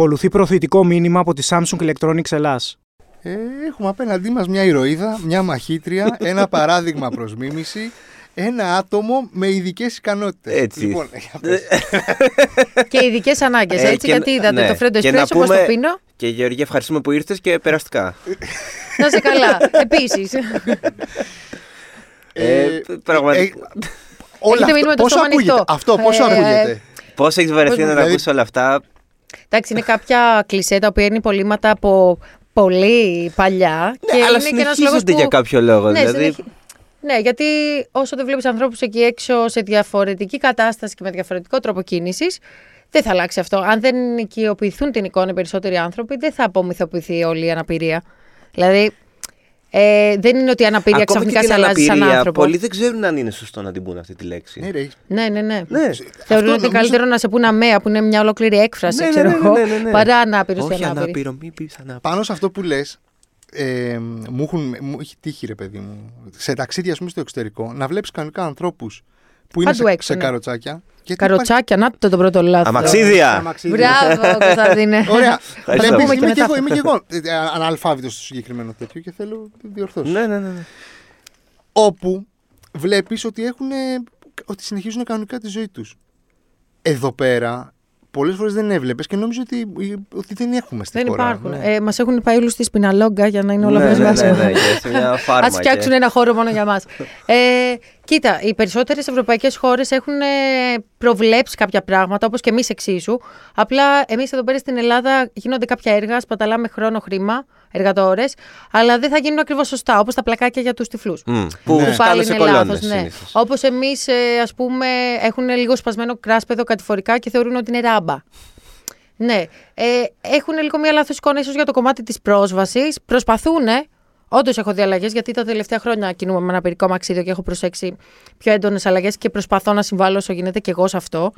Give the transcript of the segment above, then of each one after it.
Ακολουθεί προωθητικό μήνυμα από τη Samsung Electronics Ελλάς. Ε, έχουμε απέναντί μας μια ηρωίδα, μια μαχήτρια, ένα παράδειγμα προς μίμηση, ένα άτομο με ειδικές ικανότητες. Έτσι. Λοιπόν, για πες. και ειδικές ανάγκες, Ε, έτσι. και γιατί να- είδατε ναι. το φρέντο Και να εσπρέσο, πώ το πούμε- πίνω. Και Γεωργία, ευχαριστούμε που ήρθες και περαστικά. Να είσαι καλά. Επίσης. Ε, πραγματικά. ε, όλα Έχετε μείνει αυτό, με το πόσο στόμα ακούγεται, ανοιχτό. αυτό πόσο Ε, ακούγεται; Πώς έχεις βαρεθεί να τα δηλαδή- ακούσει όλα αυτά; Εντάξει, είναι κάποια κλισέ τα οποία είναι υπολείμματα από πολύ παλιά. και Ναι, αλλά είναι και ένας λόγος συνεχίζονται που... για κάποιο λόγο. Ναι, δηλαδή, συνεχι- ναι, γιατί όσο δεν βλέπεις ανθρώπους εκεί έξω σε διαφορετική κατάσταση και με διαφορετικό τρόπο κίνησης, δεν θα αλλάξει αυτό. Αν δεν οικειοποιηθούν την εικόνα οι περισσότεροι άνθρωποι, δεν θα απομυθοποιηθεί όλη η αναπηρία. Δηλαδή, ε, δεν είναι ότι η αναπηρία ακόμα και ξαφνικά την σε αλλάζει σαν αναπηρία, άνθρωπο. πολλοί δεν ξέρουν αν είναι σωστό να την πούν αυτή τη λέξη. Ναι, ρε, Ναι, ναι, ναι. Ναι. Θεωρούν Αυτό ότι νομίζω- καλύτερο να σε πούνε αμαία, που είναι μια ολόκληρη έκφραση, Ναι, ναι, ξέρω ναι, εγώ, ναι, ναι, ναι. παρά ανάπηρος ή Όχι ανάπηρη. ανάπηρο, μην πεις ανάπηρο. πάνω σε αυτό που λες, ε, μου, έχουν, μου έχει τύχει ρε παιδί μου σε ταξίδια ας πούμε, στο εξωτερικό να βλέπεις κανονικά ανθρώπους που είναι Παντού σε, έξω, σε ναι. καροτσάκια. και Καροτσάκια, να το το πρώτο λάθος. Αμαξίδια. Αμαξίδια. Μπράβο, Κωνσταντίνε. Ωραία. Ευχαριστώ. Βλέπεις, Πούμε και είμαι, και μετά. εγώ, είμαι και εγώ ε, αναλφάβητος στο συγκεκριμένο τέτοιο και θέλω να διορθώσω. Ναι, ναι, ναι. ναι. Όπου βλέπεις ότι, έχουν, ότι συνεχίζουν κανονικά τη ζωή τους. Εδώ πέρα πολλές φορές δεν έβλεπες και νόμιζα ότι, ότι δεν έχουμε στη Δεν χώρα. υπάρχουν. Ναι. Ε, μας έχουν πάει όλους στη σπιναλόγκα για να είναι όλα Ναι, ναι, προσβάσιμα. ναι, ναι, και σε μια φάρμα Α φτιάξουν και- ένα χώρο μόνο για μας. Ε, κοίτα, οι περισσότερες ευρωπαϊκές χώρες έχουν ε, προβλέψει κάποια πράγματα, όπως και εμείς εξίσου. Απλά εμείς εδώ πέρα στην Ελλάδα γίνονται κάποια έργα, σπαταλάμε χρόνο, χρήμα, εργατόρες, αλλά δεν θα γίνουν ακριβώς σωστά, όπως τα πλακάκια για τους τυφλούς. Μμ, Που Ναι. πάλι σε κολόνες ναι. συνήθως. Όπως εμείς, ε, ας πούμε, έχουν λίγο σπασμένο κράσπεδο κατηφορικά και θεωρούν ότι είναι ράμπα. Ναι. Ε, έχουν λίγο μια λάθος εικόνα ίσως για το κομμάτι της πρόσβασης. Προσπαθούν. Όντως έχω δει αλλαγές, γιατί τα τελευταία χρόνια κινούμαι με ένα πυρικό μαξίδιο και έχω προσέξει πιο έντονες αλλαγές και προσπαθώ να συμβάλλω όσο γίνεται και εγώ σε αυτό.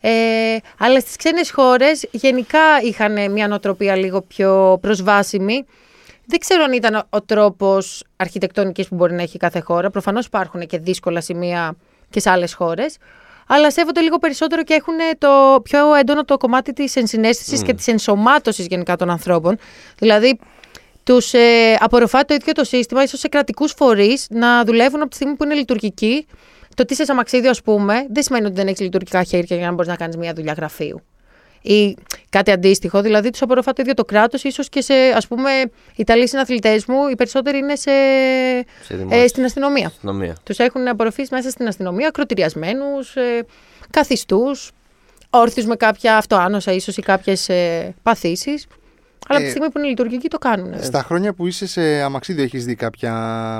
Ε, αλλά στις ξένες χώρες γενικά είχαν μια νοοτροπία λίγο πιο προσβάσιμη. Δεν ξέρω αν ήταν ο τρόπος αρχιτεκτονικής που μπορεί να έχει κάθε χώρα. Προφανώς υπάρχουν και δύσκολα σημεία και σε άλλες χώρες. Αλλά σέβονται λίγο περισσότερο και έχουν το πιο έντονο το κομμάτι της ενσυναίσθησης και της ενσωμάτωσης γενικά των ανθρώπων. Δηλαδή, τους ε, απορροφά το ίδιο το σύστημα, ίσως σε κρατικούς φορείς, να δουλεύουν από τη στιγμή που είναι λειτουργικοί. Το ότι είσαι σε αμαξίδιο, ας πούμε, δεν σημαίνει ότι δεν έχεις λειτουργικά χέρια για να μπορείς να κάνεις μια δουλειά γραφείου. Ή κάτι αντίστοιχο. Δηλαδή, τους απορροφά το ίδιο το κράτος, ίσως και σε, ας πούμε, οι Ιταλοί συναθλητές μου, οι περισσότεροι είναι σε, Σε δημόσια. ε, στην αστυνομία. Αστυνομία. Τους έχουν απορροφήσει μέσα στην αστυνομία, ακροτηριασμένους, ε, καθιστούς, όρθιους με κάποια αυτοάνοσα ίσως ή κάποιες ε, παθήσεις. Αλλά από τη Ε, στιγμή που είναι λειτουργικοί το κάνουν. Στα χρόνια που είσαι σε αμαξίδιο έχεις δει κάποια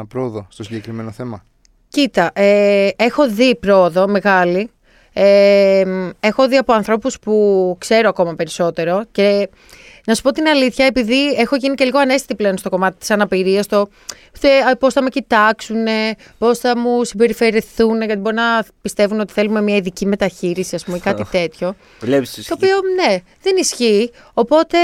πρόοδο στο συγκεκριμένο θέμα; Κοίτα, ε, έχω δει πρόοδο μεγάλη. Ε, έχω δει από ανθρώπους που ξέρω ακόμα περισσότερο και να σου πω την αλήθεια, επειδή έχω γίνει και λίγο ανέστητη πλέον στο κομμάτι της αναπηρίας, το θε, πώς θα με κοιτάξουν, πώς θα μου συμπεριφερθούν, γιατί μπορεί να πιστεύουν ότι θέλουμε μια ειδική μεταχείριση, ας πούμε, ή κάτι τέτοιο. Βλέπεις Το οποίο, ναι, δεν ισχύει. Οπότε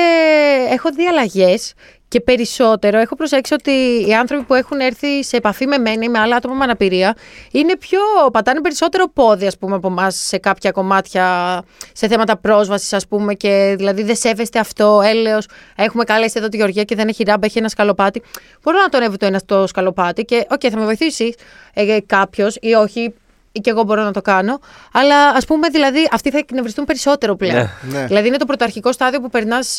έχω δει αλλαγές και περισσότερο έχω προσέξει ότι οι άνθρωποι που έχουν έρθει σε επαφή με μένα ή με άλλα άτομα με αναπηρία είναι πιο, πατάνε περισσότερο πόδι, ας πούμε, από εμάς σε κάποια κομμάτια, σε θέματα πρόσβασης, ας πούμε, και δηλαδή δεν σέβεστε αυτό, έλεος, έχουμε καλέσει εδώ τη Γεωργία και δεν έχει ράμπα, έχει ένα σκαλοπάτι. Μπορώ να το ανέβω το ένα στο σκαλοπάτι και, οκ, θα με βοηθήσεις ε, κάποιος ή όχι, ή και εγώ μπορώ να το κάνω. Αλλά ας πούμε, δηλαδή, αυτοί θα εκνευριστούν περισσότερο πλέον. Ναι. Ναι. Δηλαδή, είναι το πρωταρχικό στάδιο που περνάς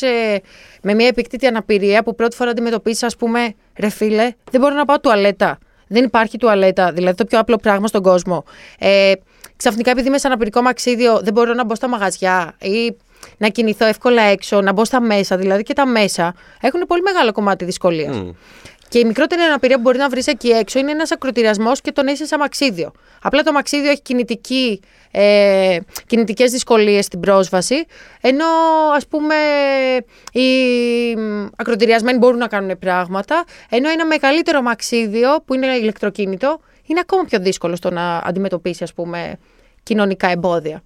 με μια επίκτητη αναπηρία που πρώτη φορά αντιμετωπίζεις, ας πούμε, ρε φίλε, δεν μπορώ να πάω τουαλέτα. Δεν υπάρχει τουαλέτα, δηλαδή το πιο απλό πράγμα στον κόσμο. Ε, ξαφνικά, επειδή είμαι σε αναπηρικό μαξίδιο, δεν μπορώ να μπω στα μαγαζιά ή να κινηθώ εύκολα έξω, να μπω στα μέσα. Δηλαδή και τα μέσα έχουν πολύ μεγάλο κομμάτι δυσκολίας. Μμ. Και η μικρότερη αναπηρία που μπορεί να βρεις εκεί έξω είναι ένας ακροτηριασμός και τον είσαι σε αμαξίδιο. Απλά το αμαξίδιο έχει κινητική, ε, κινητικές δυσκολίες στην πρόσβαση, ενώ ας πούμε οι μ, ακροτηριασμένοι μπορούν να κάνουν πράγματα, ενώ ένα μεγαλύτερο αμαξίδιο που είναι ηλεκτροκίνητο είναι ακόμα πιο δύσκολο στο να αντιμετωπίσει ας πούμε κοινωνικά εμπόδια.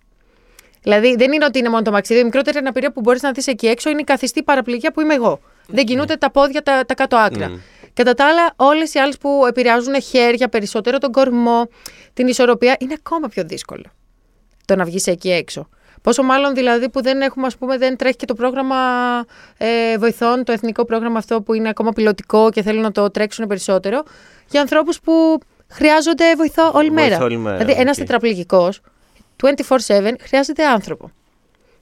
Δηλαδή δεν είναι ότι είναι μόνο το μαξίδιο. Η μικρότερη αναπηρία που μπορείς να δεις εκεί έξω είναι η καθιστή παραπληγία που είμαι εγώ. Δεν κινούνται τα πόδια τα, τα κάτω άκρα. Κατά τα άλλα, όλες οι άλλες που επηρεάζουν χέρια, περισσότερο τον κορμό, την ισορροπία, είναι ακόμα πιο δύσκολο το να βγεις εκεί έξω. Πόσο μάλλον δηλαδή που δεν έχουμε, ας πούμε, δεν τρέχει και το πρόγραμμα ε, βοηθών, το εθνικό πρόγραμμα αυτό που είναι ακόμα πιλωτικό και θέλουν να το τρέξουν περισσότερο, για ανθρώπους που χρειάζονται βοηθό όλη Βοηθό μέρα. όλη μέρα, δηλαδή, ένας οκ. τετραπληγικός 24-7 χρειάζεται άνθρωπο.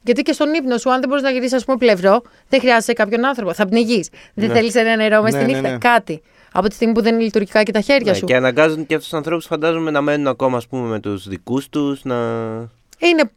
Γιατί και στον ύπνο σου, αν δεν μπορείς να γυρίσεις, ας πούμε, πλευρό, δεν χρειάζεσαι κάποιον άνθρωπο. Θα πνιγείς. Δεν Ναι. θέλεις ένα νερό μέσα Ναι, στη ναι, νύχτα; ναι. Κάτι. Από τη στιγμή που δεν είναι λειτουργικά και τα χέρια Ναι, σου. και αναγκάζουν και αυτούς τους ανθρώπους, φαντάζομαι, να μένουν ακόμα ας πούμε, με τους δικούς τους. Να... Είναι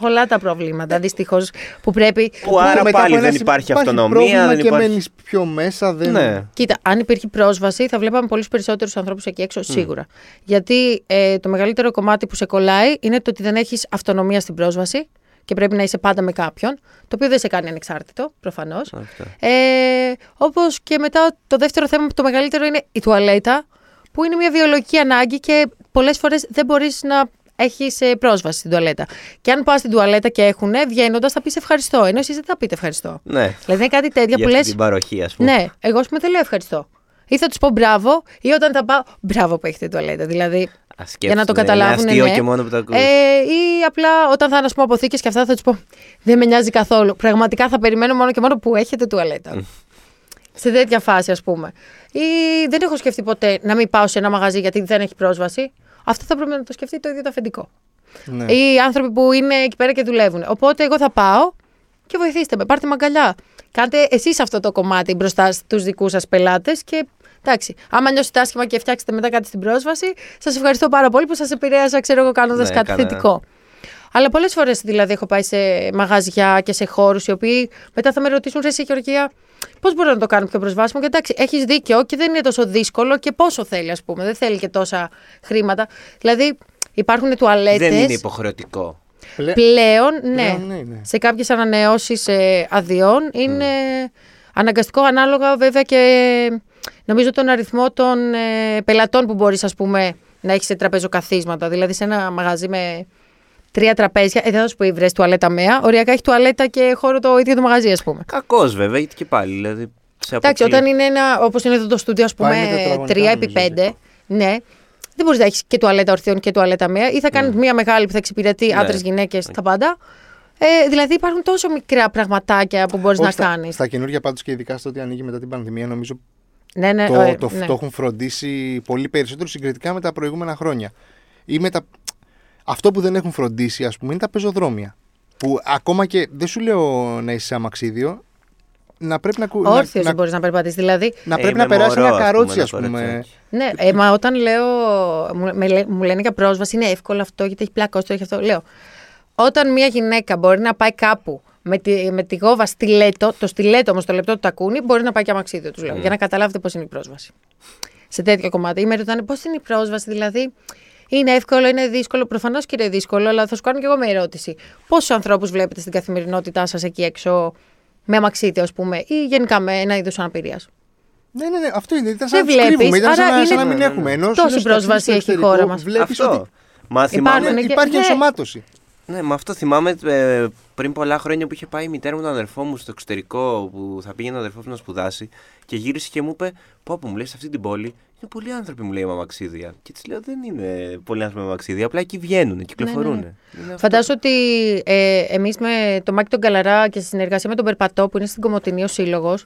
πολλά τα προβλήματα, δυστυχώς, που πρέπει. Που άρα Μετά πάλι από ένα δεν σημείο υπάρχει υπάρχει αυτονομία. πρόβλημα Δεν και υπάρχει... μένεις πιο μέσα. Δεν... Ναι. Κοίτα, αν υπήρχε πρόσβαση, θα βλέπαμε πολλούς περισσότερους ανθρώπους εκεί έξω, σίγουρα. Γιατί ε, το μεγαλύτερο κομμάτι που σε κολλάει είναι το ότι δεν έχεις αυτονομία στην πρόσβαση και πρέπει να είσαι πάντα με κάποιον, το οποίο δεν σε κάνει ανεξάρτητο, προφανώς. Αυτό. Ε, Όπως και μετά το δεύτερο θέμα, το μεγαλύτερο είναι η τουαλέτα, που είναι μια βιολογική ανάγκη και πολλές φορές δεν μπορείς να έχεις πρόσβαση στην τουαλέτα. Και αν πας στην τουαλέτα και έχουν, βγαίνοντας θα πεις ευχαριστώ. Ενώ εσείς δεν θα πείτε ευχαριστώ. Ναι. Δηλαδή είναι κάτι τέτοια Για που αυτή λες. την παροχή, ας πούμε. Ναι, εγώ ας πούμε δεν λέω ευχαριστώ. Ή θα τους πω μπράβο, ή όταν θα πάω. Μπράβο που έχετε τουαλέτα. Δηλαδή. Α, για να το σκέφτονται, καταλάβουν. Είναι αστείο ναι. και μόνο που το ακούς. Ε, ή απλά όταν θα είναι ας πούμε, αποθήκες και αυτά θα τους πω. Δεν με νοιάζει καθόλου. Πραγματικά θα περιμένω μόνο και μόνο που έχετε τουαλέτα. σε τέτοια φάση, ας πούμε. Ή δεν έχω σκεφτεί ποτέ να μην πάω σε ένα μαγαζί γιατί δεν έχει πρόσβαση. Αυτό θα πρέπει να το σκεφτεί το ίδιο το αφεντικό. Ναι. Ή άνθρωποι που είναι εκεί πέρα και δουλεύουν. Οπότε εγώ θα πάω και βοηθήστε με. Πάρτε με αγκαλιά. Κάντε εσείς αυτό το κομμάτι μπροστά στους δικούς σας πελάτες και. Εντάξει, άμα νιώσετε άσχημα και φτιάξετε μετά κάτι στην πρόσβαση, σας ευχαριστώ πάρα πολύ που σας επηρέασα, ξέρω εγώ, κάνοντας Ναι, κάτι κάνα- θετικό. Αλλά πολλές φορές δηλαδή έχω πάει σε μαγαζιά και σε χώρους οι οποίοι μετά θα με ρωτήσουν, Ρε, εσύ Γεωργία, πώς μπορώ να το κάνω πιο προσβάσιμο; Και εντάξει, έχεις δίκιο και δεν είναι τόσο δύσκολο και πόσο θέλει, ας πούμε. Δεν θέλει και τόσα χρήματα. Δηλαδή, υπάρχουν τουαλέτες. Δεν είναι υποχρεωτικό. Πλε- Πλέον, ναι. Πλέον, ναι, ναι. Σε κάποιες ανανεώσεις ε, αδειών είναι αναγκαστικό ανάλογα βέβαια και νομίζω τον αριθμό των ε, πελατών που μπορείς ας πούμε να έχεις σε τραπεζοκαθίσματα. Δηλαδή σε ένα μαγαζί με τρία τραπέζια, ε, δεν θα σου πει βρες τουαλέτα μέα, οριακά έχει τουαλέτα και χώρο το ίδιο το μαγαζί ας πούμε. Κακός βέβαια, γιατί και πάλι. Δηλαδή, σε Εντάξει, αποκλεί- όταν είναι ένα, όπως είναι εδώ το στούντιο ας Πάει με πούμε τετραγωνικά, 3 επί νομίζω, 5, ναι, δεν μπορείς να έχεις και τουαλέτα ορθίων και τουαλέτα μία, ή θα κάνεις μία μεγάλη που θα εξυπηρετεί Ναι. άντρες, γυναίκες, τα πάντα. Ε, δηλαδή υπάρχουν τόσο μικρά πραγματάκια που μπορείς να Όχι, στα- κάνεις. Στα καινούργια πάντως και ειδικά στο ότι ανοίγει μετά την πανδημία, νομίζω Ναι, ναι, το, ε, το, ναι. το έχουν φροντίσει πολύ περισσότερο συγκριτικά με τα προηγούμενα χρόνια. Ή με τα... Αυτό που δεν έχουν φροντίσει, ας πούμε, είναι τα πεζοδρόμια. Που ακόμα και δεν σου λέω να είσαι σε αμαξίδιο, να πρέπει να, ακου- να, Όρθιο να, μπορείς να περπατήσεις. Δηλαδή, να Ε, πρέπει με να περάσει μωρός, ένα ας καρότσι, ας πούμε, ένα πούμε. κοριτσάκι. ναι, ε, μα όταν λέω. Μου, με λέ- μου λένε για πρόσβαση, είναι εύκολο αυτό, γιατί έχει πλάκα, όσο έχει αυτό. Λέω. Όταν μια γυναίκα μπορεί να πάει κάπου με τη, με τη γόβα στιλέτο, το στιλέτο όμως το λεπτό του τακούνι, μπορεί να πάει και αμαξίδιο, τους λέω. Για να καταλάβετε πώς είναι η πρόσβαση. Σε τέτοιο κομμάτι. Ή με ρωτάνε πώς είναι η πρόσβαση, δηλαδή. Είναι εύκολο, είναι δύσκολο; Προφανώς και είναι δύσκολο, αλλά θα σου κάνω και εγώ μια ερώτηση. Πόσους ανθρώπους βλέπετε στην καθημερινότητά σας εκεί έξω με αμαξίδιο, ας πούμε, ή γενικά με ένα είδος αναπηρίας; Ναι, ναι, ναι, αυτό είναι. Ήταν Δεν σαν να τους βλέπεις, κρύβουμε, ήταν σαν άρα να, σαν είναι- να μην Ναι, ναι, έχουμε. ναι. Ενώ Τόση σου στο πρόσβαση στο έχει η εξωτερικό χώρα μας. Βλέπεις Αυτό. ότι Μα θυμάμαι, Υπάρχουν ναι, και- υπάρχει ναι. ενσωμάτωση. Ναι, με αυτό θυμάμαι ε, πριν πολλά χρόνια που είχε πάει η μητέρα μου τον αδερφό μου στο εξωτερικό που θα πήγαινε ο αδερφός μου να σπουδάσει και γύρισε και μου είπε: Πω, πω μου λέει σε αυτή την πόλη είναι πολλοί άνθρωποι μου λέει με αμαξίδια. Και της λέω: Δεν είναι πολλοί άνθρωποι με αμαξίδια, απλά εκεί βγαίνουν, κυκλοφορούν. Ναι, Είναι αυτό. Φαντάζομαι ότι ε, εμείς με το Μάκη τον Καλαρά και στη συνεργασία με τον Περπατό που είναι στην Κομωτινή ο σύλλογος,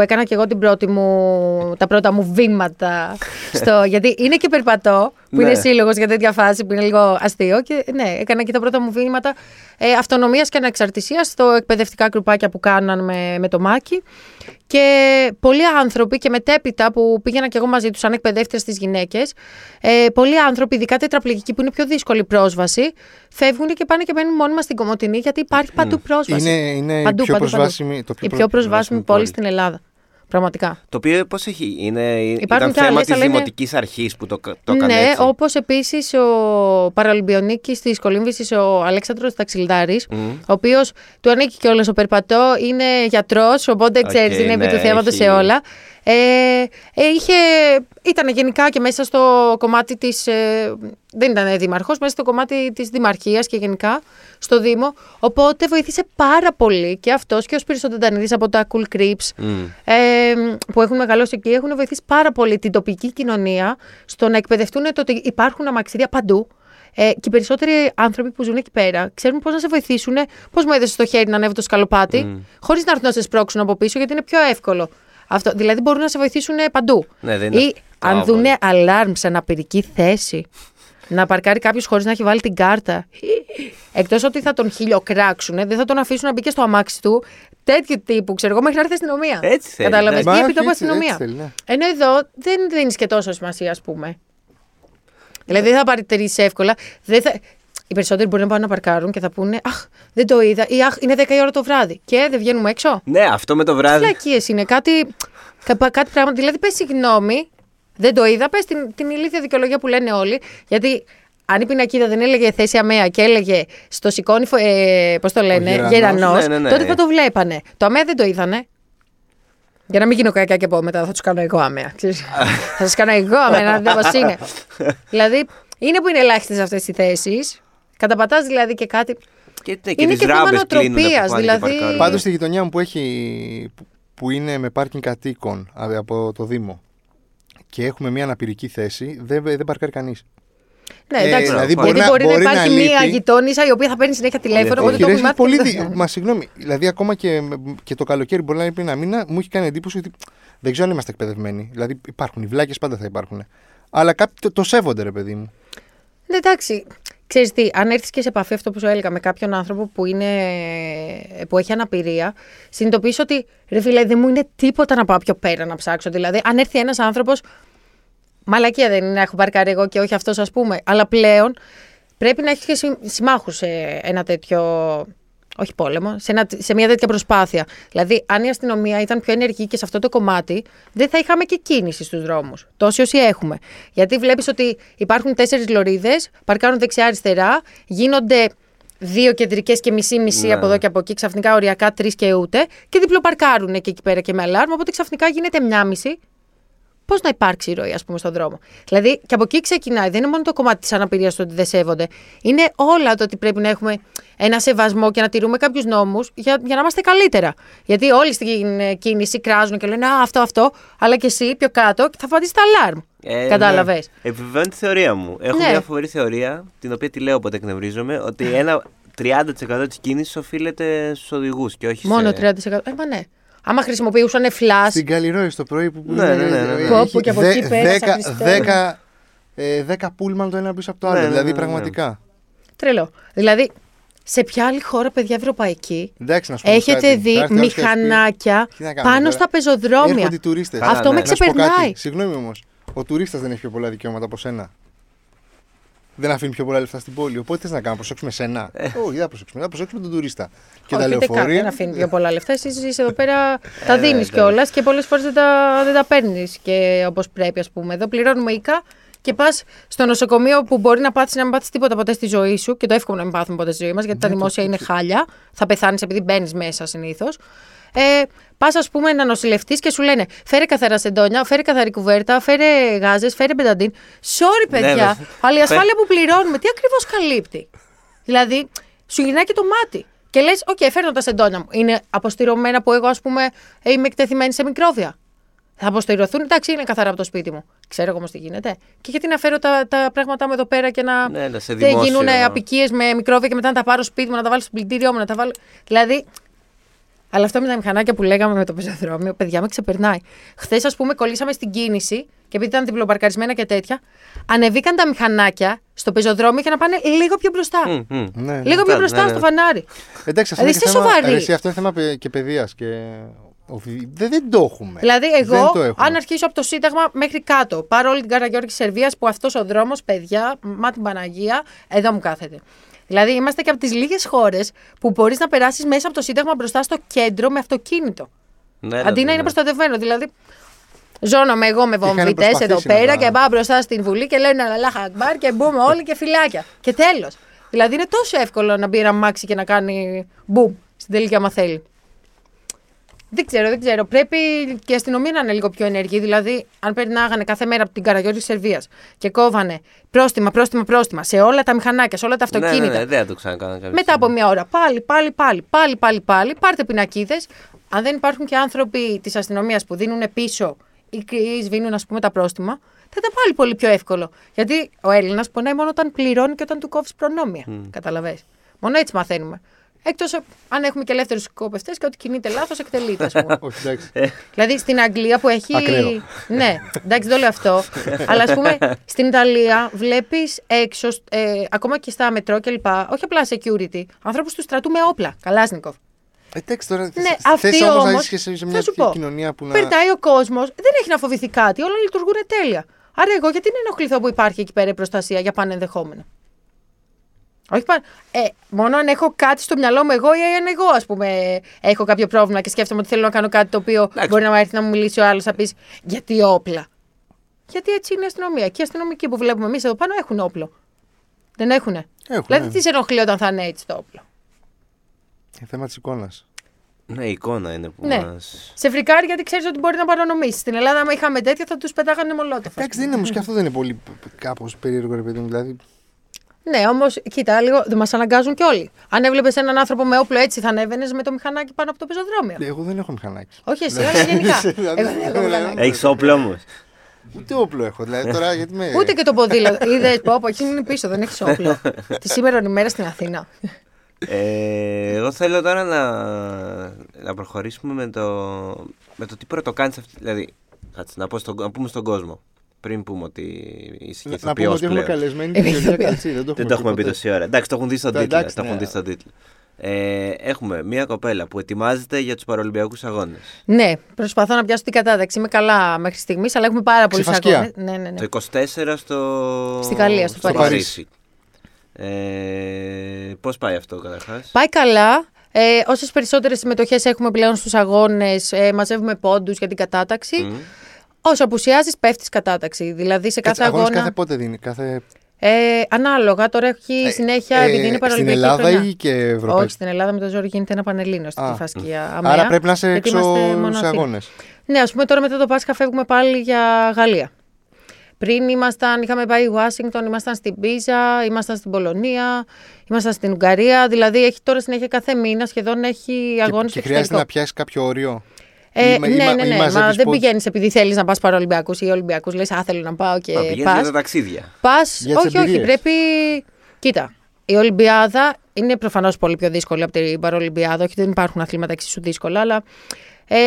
που έκανα και εγώ την πρώτη μου, τα πρώτα μου βήματα. Στο, γιατί είναι και Περπατό, που Ναι. είναι σύλλογος για τέτοια φάση που είναι λίγο αστείο. Και ναι, έκανα και τα πρώτα μου βήματα ε, αυτονομίας και ανεξαρτησίας στο εκπαιδευτικά κρουπάκια που κάναν με, με το Μάκη. Και πολλοί άνθρωποι και μετέπειτα που πήγαινα και εγώ μαζί τους, σαν εκπαιδεύτρια στις γυναίκες, ε, πολλοί άνθρωποι, ειδικά τετραπληγικοί που είναι πιο δύσκολη πρόσβαση, φεύγουν και πάνε και μένουν μόνιμα στην Κομωτινή γιατί υπάρχει παντού πρόσβαση. Είναι, είναι Παντού, η πιο παντού, προσβάσιμη. Το η προ- πιο προσβάσιμη πόλη πόλη. στην Ελλάδα. Πραγματικά. Το οποίο πώς έχει, είναι, ήταν Υπάρχουν και θέμα άλλες, της αλλά είναι- δημοτικής αρχής που το, κα- το έκανε ναι, έτσι. όπως επίσης ο Παραλυμπιονίκης της Κολύμβησης, ο Αλέξανδρος Ταξιλδάρη, Μμ. ο οποίος του ανήκει και όλο ο Περπατό, είναι γιατρός, οπότε Οκ, ξέρεις, είναι επί ναι, του θέματος έχει- σε όλα. Ε, ε, είχε, ήταν γενικά και μέσα στο κομμάτι της, ε, δεν ήταν δήμαρχος, μέσα στο κομμάτι της δημαρχίας και γενικά στο Δήμο, οπότε βοήθησε πάρα πολύ και αυτός και ο Σπύρος ο Τεντανίδης από τα Cool Crips Μμ. ε, που έχουν μεγαλώσει εκεί, έχουν βοηθήσει πάρα πολύ την τοπική κοινωνία στο να εκπαιδευτούν το ότι υπάρχουν αμαξίδια παντού. Ε, και οι περισσότεροι άνθρωποι που ζουν εκεί πέρα ξέρουν πώς να σε βοηθήσουν, πώς μου έδωσε το χέρι να ανέβω το σκαλοπάτι, Μμ. χωρίς να έρθουν να σε σπρώξουν από πίσω, γιατί είναι πιο εύκολο. Αυτό, δηλαδή μπορούν να σε βοηθήσουν παντού. Ναι, δεν είναι Ή αυτό. αν Άβολο. δουν αλάρμ σε αναπηρική θέση, να παρκάρει κάποιος χωρίς να έχει βάλει την κάρτα. Εκτός ότι θα τον χιλιοκράξουν, δεν θα τον αφήσουν να μπει και στο αμάξι του. Τέτοιου τύπου, ξέρω εγώ, μέχρι να έρθει η αστυνομία. Έτσι θέλει, Κατάλαβε. ναι. Ή Μα όχι, επιτόπου έτσι- αστυνομία. έτσι θέλει, ναι. Ενώ εδώ δεν δίνεις και τόσο σημασία, ας πούμε. Δηλαδή δεν θα παρατηρήσει εύκολα. Δεν θα... Οι περισσότεροι μπορεί να πάνε να παρκάρουν και θα πούνε Αχ, δεν το είδα. Ή Αχ, είναι 10 η ώρα το βράδυ. Και δεν βγαίνουμε έξω. Ναι, αυτό με το βράδυ. Φλακίε είναι. Κάτι, κα- κάτι πράγμα. Δηλαδή, πες συγγνώμη, δεν το είδα. Πες την, την ηλίθια δικαιολογία που λένε όλοι. Γιατί αν η πινακίδα δεν έλεγε θέση αμαία και έλεγε στο σηκώνει, φο- ε, πώς το λένε, γερανός. γερανός, Ναι, ναι, ναι. τότε θα το βλέπανε. Το αμαία δεν το είδανε. Για να μην γίνω κακιά και πω μετά, θα τους κάνω εγώ αμαία. Ξέρεις. θα σας κάνω εγώ αμαία, να δείτε πώς είναι. δηλαδή, είναι που είναι ελάχιστες αυτές οι θέσεις. Καταπατάς δηλαδή και κάτι. Και, ναι, και Είναι τις και θέμα ράμπες κλείνουν που νοοτροπίας, πάνε και δηλαδή- παρκάρουν. Πάντως στη γειτονιά μου που, έχει, που- που είναι με πάρκινγκ κατοίκων α, από το Δήμο και έχουμε μια αναπηρική θέση, δεν, δεν παρκάρει κανείς. Ναι, Ε, εντάξει. δηλαδή γιατί μπορεί να- μπορεί, μπορεί να να υπάρχει μία λείπει. γειτόνισσα η οποία θα παίρνει συνέχεια τηλέφωνο. Οπότε Όχι, το ρε, έχουμε είναι μάθει. πολύ και δεν- δι... Μα συγγνώμη, δηλαδή ακόμα και, και το καλοκαίρι μπορεί να είναι πριν ένα μήνα, μου έχει κάνει εντύπωση ότι δεν ξέρω αν είμαστε εκπαιδευμένοι. Δηλαδή υπάρχουν οι βλάκες, πάντα θα υπάρχουν. Αλλά κάποιοι το, το σέβονται, ρε παιδί μου. Ναι, εντάξει. Ξέρεις τι, αν έρθεις και σε επαφή αυτό που σου έλεγα με κάποιον άνθρωπο που, είναι, που έχει αναπηρία, συνειδητοποιείς ότι ρε φίλε, δεν μου είναι τίποτα να πάω πιο πέρα να ψάξω. Δηλαδή, αν έρθει ένας άνθρωπος, μαλακία δεν είναι να έχω παρκάρει εγώ και όχι αυτός ας πούμε, αλλά πλέον πρέπει να έχεις και συμ- συμμάχους σε ένα τέτοιο. Όχι πόλεμο, σε, ένα, σε μια τέτοια προσπάθεια. Δηλαδή, αν η αστυνομία ήταν πιο ενεργή και σε αυτό το κομμάτι, δεν θα είχαμε και κίνηση στους δρόμους. Τόσοι όσοι έχουμε. Γιατί βλέπεις ότι υπάρχουν τέσσερις λωρίδες, παρκάρουν δεξιά-αριστερά, γίνονται δύο κεντρικές και μισή-μισή Ναι. από εδώ και από εκεί, ξαφνικά οριακά τρεις και ούτε, και διπλοπαρκάρουν και εκεί πέρα και με αλάρμ, οπότε ξαφνικά γίνεται μια μισή πώς να υπάρξει ροή, ας πούμε, στον δρόμο. Δηλαδή, και από εκεί ξεκινάει. Δεν είναι μόνο το κομμάτι της αναπηρίας το ότι δεν σέβονται. Είναι όλα το ότι πρέπει να έχουμε ένα σεβασμό και να τηρούμε κάποιους νόμους για, για να είμαστε καλύτερα. Γιατί όλοι στην ε, κίνηση κράζουν και λένε Α, αυτό, αυτό, αλλά και εσύ πιο κάτω θα φαντήσει τα αλάρμ. Ε, Κατάλαβες. ναι. Επιβεβαιώνει τη θεωρία μου. Έχω Ναι. μια φοβερή θεωρία, την οποία τη λέω όποτε εκνευρίζομαι, ότι ένα 30% της κίνησης οφείλεται στους οδηγούς και όχι Μόνο σε... 30%. Ε, μα ναι. Άμα χρησιμοποιούσαν flash. Στην Καλλιρόη το πρωί που. Ναι, ναι, ναι, ναι, ναι. Πω, πω, και από εκεί πέρασα, Χριστέ μου. 10 10 πούλμαν το ένα πίσω από το άλλο. Ναι, ναι, δηλαδή ναι, ναι. πραγματικά. Τρελό. Δηλαδή, σε ποια άλλη χώρα, παιδιά, ευρωπαϊκή, Εντάξει, να σου πω έχετε κάτι. δει Θα έρθει άλλος και θα σου πει, μηχανάκια Τι να κάνουμε πάνω τώρα. στα πεζοδρόμια; Έρχονται οι τουρίστες. Καλά, Αυτό ναι. με Να Να σου πω κάτι. ξεπερνάει. Συγγνώμη όμως. Ο τουρίστας δεν έχει πιο πολλά δικαιώματα από σένα. Δεν αφήνει πιο πολλά λεφτά στην πόλη. Οπότε θες να κάνω, προσέξουμε σένα; Ε. Όχι, δεν θα προσέξουμε. Θα προσέξουμε τον τουρίστα. Και Όχι, τα ούτε καν, λεωφορεία. δεν αφήνει πιο πολλά λεφτά. Εσύ είσαι εδώ πέρα, τα δίνεις εντάξει. κιόλας και πολλές φορές δεν τα, δεν τα παίρνεις και όπως πρέπει, ας πούμε. Εδώ πληρώνουμε οικά και πας στο νοσοκομείο που μπορεί να πάθεις να μην πάθεις τίποτα ποτέ στη ζωή σου. Και το εύχομαι να μην πάθουμε ποτέ στη ζωή μας, γιατί τα δημόσια είναι χάλια. Θα πεθάνεις επειδή μπαίνεις μέσα συνήθως. Ε, Πας, ας πούμε, να νοσηλευτείς και σου λένε φέρε καθαρά σεντόνια, φέρε καθαρή κουβέρτα, φέρε γάζες, φέρε μπεταντίν. Sorry, Ναι, παιδιά, ναι. αλλά η Φε- ασφάλεια που πληρώνουμε, τι ακριβώς καλύπτει; Δηλαδή, σου γυρνάει και το μάτι. Και λες, οκ, φέρνω τα σεντόνια μου. Είναι αποστειρωμένα που εγώ, ας πούμε, είμαι εκτεθειμένη σε μικρόβια. Θα αποστηρωθούν, εντάξει, είναι καθαρά από το σπίτι μου. Ξέρω εγώ όμως τι γίνεται. Και γιατί να φέρω τα, τα πράγματά μου εδώ πέρα και να Ναι, ναι, σε δεν δημόσιο. γίνουν απικίες με μικρόβια και μετά να τα πάρω σπίτι μου, να τα βάλω στο πλυντήριό μου, να τα βάλω. Δηλαδή. Αλλά αυτό με τα μηχανάκια που λέγαμε με το πεζοδρόμιο, παιδιά με ξεπερνάει. Χθες, ας πούμε, κολλήσαμε στην κίνηση και επειδή ήταν διπλοπαρκαρισμένα και τέτοια, ανεβήκαν τα μηχανάκια στο πεζοδρόμιο για να πάνε λίγο πιο μπροστά. Μμ, μμ. Ναι. Λίγο πιο Ναι, μπροστά ναι. στο φανάρι. Εντάξει, αυτό Δηλαδή, είναι, και είστε θέμα, σοβαροί. ρε, εσύ, αυτό είναι θέμα παι- και παιδείας. Και... οφει- Δεν, δεν το έχουμε. Δηλαδή, Δεν εγώ, το έχουμε. αν αρχίσω από το Σύνταγμα μέχρι κάτω, πάρω όλη την Καραγιόρκη Σερβίας που αυτός ο δρόμος, παιδιά, μα την Παναγία, εδώ μου κάθεται. Δηλαδή, είμαστε και από τις λίγες χώρες που μπορείς να περάσεις μέσα από το Σύνταγμα μπροστά στο κέντρο με αυτοκίνητο. Ναι, Αντί ναι, να είναι ναι. προστατευμένο. Δηλαδή, ζώνομαι εγώ με βομβιτέ εδώ προσπαθήσει να πέρα τα- και πάω μπροστά στην Βουλή και λένε Αλάχ Ακμπάρ και μπούμε όλοι και φυλάκια. Και τέλος. Δηλαδή, είναι τόσο εύκολο να μπει ένα μάξι και να κάνει μπουμ στην τελική, άμα θέλει. Δεν ξέρω, δεν ξέρω. Πρέπει και η αστυνομία να είναι λίγο πιο ενεργή. Δηλαδή, αν περνάγανε κάθε μέρα από την Καραγιόρη τη Σερβίας και κόβανε πρόστιμα, πρόστιμα, πρόστιμα σε όλα τα μηχανάκια, σε όλα τα Ναι, ναι, αυτοκίνητα. ναι, δεν θα το ξανακάνω κάποια Μετά από μια ώρα, πάλι, πάλι, πάλι, πάλι, πάλι, πάλι, πάρτε πινακίδες. Αν δεν υπάρχουν και άνθρωποι της αστυνομίας που δίνουν πίσω ή ή σβήνουν, ας πούμε, τα πρόστιμα, θα ήταν πάλι πολύ πιο εύκολο. Γιατί ο Έλληνας πονάει μόνο όταν πληρώνει και όταν του κόβεις προνόμια. Mm. Καταλαβέ. Μόνο έτσι μαθαίνουμε. Εκτός αν έχουμε και ελεύθερους σκοπευτέ και ότι κινείται λάθος εκτελείται, ας πούμε. Όχι, εντάξει. δηλαδή στην Αγγλία που έχει. Ακραίο. ναι, εντάξει, δεν το λέω αυτό. αλλά ας πούμε στην Ιταλία βλέπεις έξω, ε, ακόμα και στα μετρό κλπ. Όχι απλά security, ανθρώπους του στρατού με όπλα. Καλάσνικοφ. Εντάξει τώρα. Ναι, θες αυτοί όμως να όμως, ζεις και σε θα μια σου τέτοια πω, κοινωνία που να. Περνάει ο κόσμος, δεν έχει να φοβηθεί κάτι, όλα λειτουργούν τέλεια. Άρα εγώ γιατί να ενοχληθώ που υπάρχει εκεί πέρα η προστασία για πάνε ενδεχόμενο. Όχι πα... ε, μόνο αν έχω κάτι στο μυαλό μου εγώ ή αν εγώ, ας πούμε, έχω κάποιο πρόβλημα και σκέφτομαι ότι θέλω να κάνω κάτι το οποίο Εντάξει. μπορεί να μου έρθει να μου μιλήσει ο άλλος, θα πεις γιατί όπλα. Γιατί έτσι είναι η αστυνομία. Και οι αστυνομικοί που βλέπουμε εμείς εδώ πάνω έχουν όπλο. Δεν έχουνε. Έχουν, δηλαδή ναι. τι σε ενοχλεί όταν θα είναι έτσι το όπλο; Ε, θέμα της εικόνας. Ναι, η εικόνα είναι που Ναι. μας... Σε φρικάρει γιατί ξέρεις ότι μπορεί να παρανομήσεις. Στην Ελλάδα, άμα είχαμε τέτοια, θα τους πετάγανε μολότοφα. Εντάξει, δεν είναι όμως και αυτό δεν είναι πολύ κάπως περίεργο, ρε παιδί μου. Δηλαδή. Ναι, όμως, κοίτα, λίγο δεν μας αναγκάζουν κι όλοι. Αν έβλεπες έναν άνθρωπο με όπλο έτσι, θα ανέβαινες με το μηχανάκι πάνω από το πεζοδρόμιο. Εγώ δεν έχω μηχανάκι. Όχι εσύ, αλλά γενικά. Δηλαδή, Εγώ δεν έχω μηχανάκι. Έχεις όπλο όμως. Ούτε όπλο έχω. Δηλαδή τώρα γιατί με. Ούτε και το ποδήλατο. Είδες, πω, πω, εκείνη είναι πίσω, δεν έχεις όπλο. Τη σήμερα ημέρα στην Αθήνα. Ε, εγώ θέλω τώρα να, να προχωρήσουμε με το, με το τι πρώτο κάνεις αυτή. Δηλαδή, κάτσε, να, πω στον, να πούμε στον κόσμο. Πριν πούμε ότι είσαι και Να, να πούμε ηθοποιός ότι έχουμε πλέον. καλεσμένη Είμαι την Γεωργία ηθοποιός. Καλτσή. Δεν το Δεν το έχουμε πει ποτέ. τόση ώρα. Εντάξει, το έχουν δει στον Τα- τίτλο. εντάξει, Το έχουν ναι. δει στον τίτλο. Ε, έχουμε μία κοπέλα που ετοιμάζεται για τους Παρολυμπιακούς Αγώνες. Ναι, προσπαθώ να πιάσω την κατάταξη. Είμαι καλά μέχρι στιγμής, αλλά έχουμε πάρα πολλούς Ξεφασκία. αγώνες. Ναι, ναι, ναι. Το 24 στο, Στη Γαλλία, στο Παρίσι. Ε, Πώς πάει αυτό καταρχάς; Πάει καλά. Ε, Όσες περισσότερες συμμετοχές έχουμε πλέον στους αγώνες, ε, μαζεύουμε πόντους για την κατάταξη. Όσο απουσιάζεις, πέφτεις κατάταξη. Δηλαδή σε κάθε Κάτσε, αγώνες αγώνα. κάθε πότε δίνει. Κάθε... Ε, ανάλογα, τώρα έχει συνέχεια, ε, επειδή είναι Στην παραλυμπιακή Ελλάδα χρονιά. ή και Ευρωπαϊκή; Όχι, στην Ελλάδα με το ζόρι γίνεται ένα πανελλήνιο στην Α, Κηφασκία. Άρα πρέπει να είσαι γιατί έξω είμαστε μόνο σε Αθήνα. αγώνες. Ναι, ας πούμε τώρα μετά το Πάσχα φεύγουμε πάλι για Γαλλία. Πριν ήμασταν, είχαμε πάει Ουάσιγκτον, ήμασταν στην Πίζα, ήμασταν στην Πολωνία, ήμασταν στην Ουγγαρία. Δηλαδή έχει τώρα συνέχεια κάθε μήνα σχεδόν έχει αγώνες Και, και χρειάζεται να πιάσεις κάποιο όριο. Ε, Ή ναι, μα- ή μα- ναι, ή ναι. μαζεύεις Μα δεν πόντους. πηγαίνεις επειδή θέλεις να πας παραολυμπιακού ή Ολυμπιακούς. Λες, Α, θέλω να πάω και Πηγαίνεις πας. για τα ταξίδια. Πας, Για τις όχι, όχι, εμπειρίες. πρέπει. Κοίτα, η Ολυμπιάδα είναι προφανώς πολύ πιο δύσκολη από την Παρολυμπιάδα. Όχι, δεν υπάρχουν αθλήματα εξίσου δύσκολα, αλλά ε,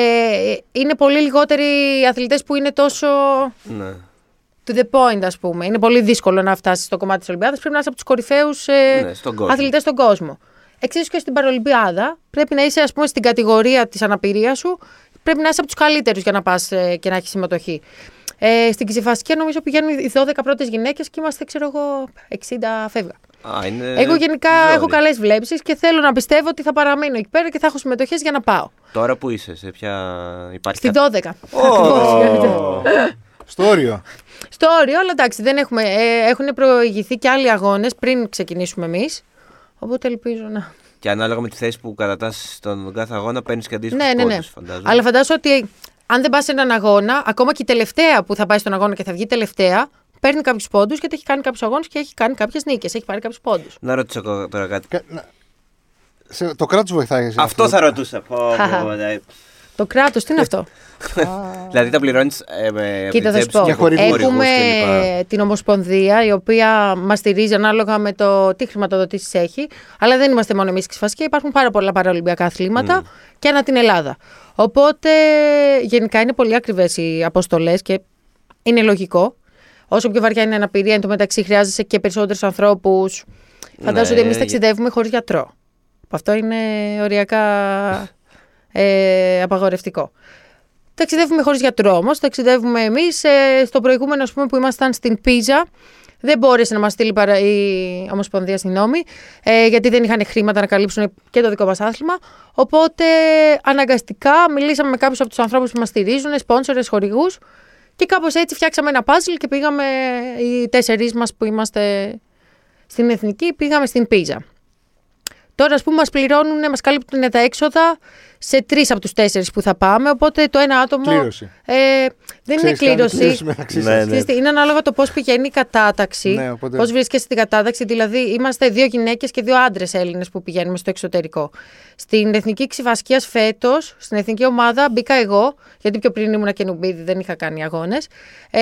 είναι πολύ λιγότεροι οι αθλητές που είναι τόσο Ναι. to the point, ας πούμε. Είναι πολύ δύσκολο να φτάσεις στο κομμάτι της Ολυμπιάδας. Πρέπει να είσαι από τους κορυφαίους Ναι, στον κόσμο. αθλητές στον κόσμο. Εξίσου και στην Παρολυμπιάδα πρέπει να είσαι, ας πούμε, στην κατηγορία της αναπηρίας σου. Πρέπει να είσαι από τους καλύτερους για να πας και να έχεις συμμετοχή. Ε, στην Ξηφασκία νομίζω πηγαίνουν οι 12 πρώτες γυναίκες και είμαστε, ξέρω εγώ, 60 φεύγα. Α, είναι Εγώ γενικά ζόρι. έχω καλές βλέψεις και θέλω να πιστεύω ότι θα παραμείνω εκεί πέρα και θα έχω συμμετοχές για να πάω. Τώρα που είσαι, σε ποια υπάρχει. Στη κα- 12. Ω! Στο όριο. Στο όριο, αλλά εντάξει, δεν έχουμε, ε, έχουν προηγηθεί και άλλοι αγώνες πριν ξεκινήσουμε εμείς. Οπότε ελπίζω να. Και ανάλογα με τη θέση που κατατάσσεις στον κάθε αγώνα, παίρνεις και αντίστοιχους Ναι, ναι, ναι. πόντους, φαντάζομαι. Αλλά φαντάζομαι ότι αν δεν πας σε έναν αγώνα, ακόμα και η τελευταία που θα πάει στον αγώνα και θα βγει τελευταία, παίρνει κάποιους πόντους γιατί έχει κάνει κάποιους αγώνες και έχει κάνει κάποιες νίκες. Έχει πάρει κάποιους πόντους. Να ρωτήσω εγώ τώρα κάτι. Κα- να- σε- Το κράτος βοηθάει. σε Αυτό θα ρωτούσα. Πω, πω, ναι. Το κράτος, τι είναι αυτό; δηλαδή τα πληρώνεις ε, με Κοίτα, θα σου πω. για χορηγούς. Έχουμε κλπ. την Ομοσπονδία, η οποία μας στηρίζει ανάλογα με το τι χρηματοδοτήσεις έχει. Αλλά δεν είμαστε μόνο εμείς ξεφασικοί. Υπάρχουν πάρα πολλά παραολυμπιακά αθλήματα και ανά την Ελλάδα. Οπότε γενικά είναι πολύ ακριβές οι αποστολές και είναι λογικό. Όσο πιο βαριά είναι η αναπηρία, εν τω μεταξύ χρειάζεσαι και περισσότερους ανθρώπους. Φαντάζομαι ότι εμείς Ναι. ταξιδεύουμε χωρίς γιατρό. Αυτό είναι οριακά ε, απαγορευτικό. Ταξιδεύουμε χωρίς γιατρό όμως. Ταξιδεύουμε εμείς. Ε, στο προηγούμενο, ας πούμε, που ήμασταν στην Πίζα, δεν μπόρεσε να μας στείλει παρα... η Ομοσπονδία, συγγνώμη, ε, γιατί δεν είχαν χρήματα να καλύψουν και το δικό μας άθλημα. Οπότε αναγκαστικά μιλήσαμε με κάποιους από τους ανθρώπους που μας στηρίζουν, σπόνσορες, χορηγούς. Και κάπως έτσι φτιάξαμε ένα puzzle και πήγαμε οι τέσσερις μας που είμαστε στην εθνική, πήγαμε στην Πίζα. Τώρα, ας πούμε, μας πληρώνουν, μας καλύπτουν τα έξοδα σε τρεις από τους τέσσερις που θα πάμε. Οπότε το ένα άτομο. Κλήρωση. Ε, δεν Ξέρεις, είναι κάνετε κλήρωση. κλήρωση μεταξύ Ναι, σας. ναι. Ξέρεις τι, Είναι ανάλογα το πώς πηγαίνει η κατάταξη. Ναι, οπότε- Πώς βρίσκεσαι στην κατάταξη. Δηλαδή, είμαστε δύο γυναίκες και δύο άντρες Έλληνες που πηγαίνουμε στο εξωτερικό. Στην εθνική ξυβασκία φέτος, στην εθνική ομάδα, μπήκα εγώ, γιατί πιο πριν ήμουν και νουμπίδι, δεν είχα κάνει αγώνες. Ε,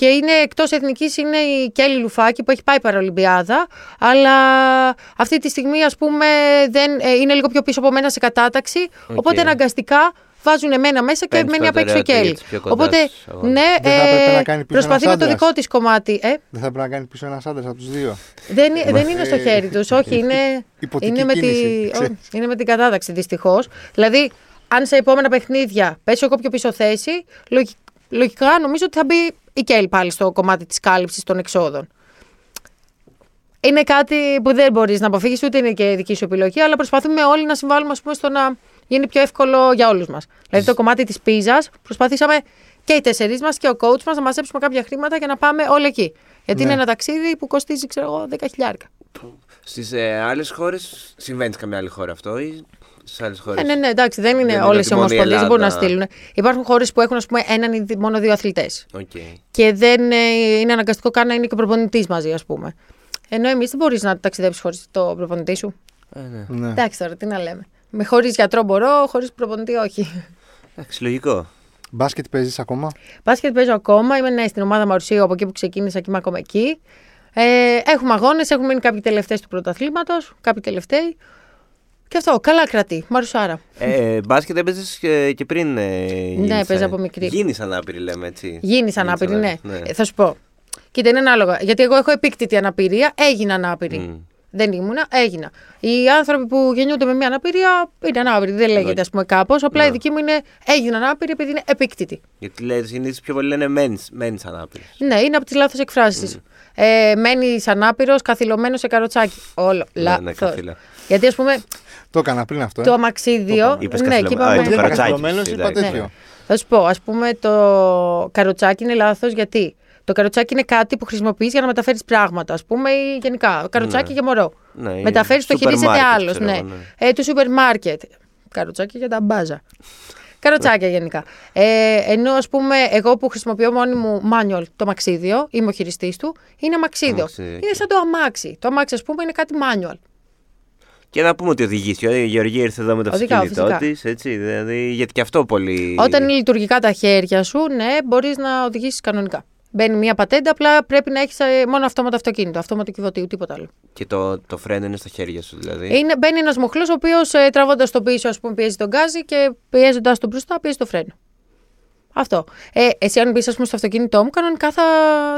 και είναι εκτός εθνικής είναι η Κέλλη Λουφάκη που έχει πάει παραολυμπιάδα. Αλλά αυτή τη στιγμή, ας πούμε, δεν, ε, είναι λίγο πιο πίσω από μένα σε κατάταξη. Οκ. Οπότε αναγκαστικά βάζουν εμένα μέσα και Παίρνεις μένει απ' έξω η προτεραιότητα Κέλλη. για τους πιο κοντά Οπότε, στους αγώνες. ναι, Δεν θα έπρεπε να κάνει πίσω προσπαθεί ένας με το άντρας. δικό της κομμάτι. Ε, Δεν θα πρέπει να κάνει πίσω ένας άντρας από τους δύο. δεν, δεν είναι στο χέρι τους, όχι. Είναι, Υποτική είναι, με τη, κίνηση, ξέρεις. ό, είναι με την κατάταξη δυστυχώς. Δηλαδή, αν σε επόμενα παιχνίδια πέσει εγώ πιο πίσω θέση, λογι- λογικά νομίζω ότι θα μπει η Κέλ πάλι στο κομμάτι της κάλυψης των εξόδων. Είναι κάτι που δεν μπορείς να αποφύγεις, ούτε είναι και δική σου επιλογή, αλλά προσπαθούμε όλοι να συμβάλλουμε ας πούμε, στο να γίνει πιο εύκολο για όλους μας. Δηλαδή, το κομμάτι της πίζας προσπαθήσαμε και οι τέσσερι μας και ο coach μας να μαζέψουμε κάποια χρήματα για να πάμε όλοι εκεί. Γιατί Ναι. είναι ένα ταξίδι που κοστίζει, ξέρω εγώ, 10 χιλιάρικα. Στις ε, άλλες χώρες συμβαίνει σε καμιά άλλη χώρα αυτό ή στις άλλες χώρες. Ε, ναι, ναι, εντάξει, δεν είναι Δεν είναι όλες ότι οι μόνο η ομοσπονδίες, δεν μπορούν να Ελλάδα- στείλουν. Υπάρχουν χώρες που έχουν, ας πούμε, έναν ή δι- μόνο δύο αθλητές. Οκ. Και δεν ε, είναι αναγκαστικό καν να είναι και προπονητής μαζί, ας πούμε. Ενώ εμείς δεν μπορείς να ταξιδέψεις χωρίς το προπονητή σου. Ε, ναι. Ναι. Εντάξει τώρα, τι να λέμε. Με χωρίς γιατρό μπορώ, χωρίς προπονητή όχι. Εντάξει, λογικό. Μπάσκετ παίζεις ακόμα; Μπάσκετ παίζω ακόμα. Είμαι ναι, στην ομάδα Μαρουσίου από εκεί που ξεκίνησα και είμαι ακόμα εκεί. Ε, έχουμε αγώνες, έχουν μείνει κάποιοι τελευταίε του πρωταθλήματος, κάποιοι τελευταίοι. Και αυτό, καλά κρατεί. Μαρουσάρα. Ε, μπάσκετ έπαιζες και, και πριν. Ε, γίνεις, παίζα ε, από μικρή. Γίνεις ανάπηρη, λέμε έτσι. Γίνεις Γίνεις ανάπηρη, ναι. ναι. Ε, θα σου πω. Κοίτα, είναι ανάλογα. Γιατί εγώ έχω επίκτητη αναπηρία, έγινα ανάπηρη. Μμ. Δεν ήμουνα, έγινα. Οι άνθρωποι που γεννιούνται με μια αναπηρία είναι ανάπηροι. Δεν λέγεται, ας πούμε, κάπως. Απλά η Ναι. δική μου είναι έγινα ανάπηρη επειδή είναι επίκτητη. Γιατί λέει συνήθως πιο πολύ λένε μένεις, μένεις ανάπηρης. Ναι, είναι από τις λάθος εκφράσεις. Ε, Μένεις ανάπηρος, καθυλωμένος σε καροτσάκι. Όλο. Ναι, Λάθος. ναι, καθήλα. Γιατί ας πούμε Το έκανα πριν αυτό. ε. το αμαξίδιο. Είπες ναι, καθυλωμένο. και Α, είπαμε- το Δεν είπα καροτσάκι, καθυλωμένος, είπα εντάξει. τέτοιο. Θα σου πω, ας πούμε, το καροτσάκι είναι λάθος γιατί; Το καροτσάκι είναι κάτι που χρησιμοποιείς για να μεταφέρεις πράγματα, ας πούμε, ή γενικά. Καροτσάκι Ναι. για μωρό. Ναι, Μεταφέρεις, το σούπερ χειρίζεται μάρκετ, άλλος. ξέρω Ναι. εγώ, ναι. Ε, του σούπερ μάρκετ. Καροτσάκι για τα μπάζα. Καροτσάκια γενικά. Ε, ενώ ας πούμε, εγώ που χρησιμοποιώ μόνη μου manual το μαξίδιο, είμαι ο χειριστής του, είναι αμαξίδιο. Αμαξίδιο, Είναι σαν το αμάξι. Το αμάξι, ας πούμε, είναι κάτι manual. Και να πούμε ότι οδηγεί. Η Γεωργία ήρθε εδώ με το Οδηγάω, αυτοκίνητό φυσικά. της. Έτσι, δηλαδή, γιατί και αυτό πολύ. Όταν είναι λειτουργικά τα χέρια σου, ναι, μπορείς να οδηγήσεις κανονικά. Μπαίνει μια πατέντα, απλά πρέπει να έχεις μόνο αυτόματο αυτοκίνητο, αυτόματο κυβωτίου, τίποτα άλλο. Και το, το φρένο είναι στα χέρια σου, δηλαδή. Είναι, μπαίνει ένας μοχλός ο οποίος ε, τραβώντας το πίσω, ας πούμε, πιέζει τον γκάζι και πιέζοντας τον μπροστά, πιέζει το φρένο. Αυτό. Ε, εσύ, αν μπεις, ας πούμε, στο αυτοκίνητό μου, κανονικά θα,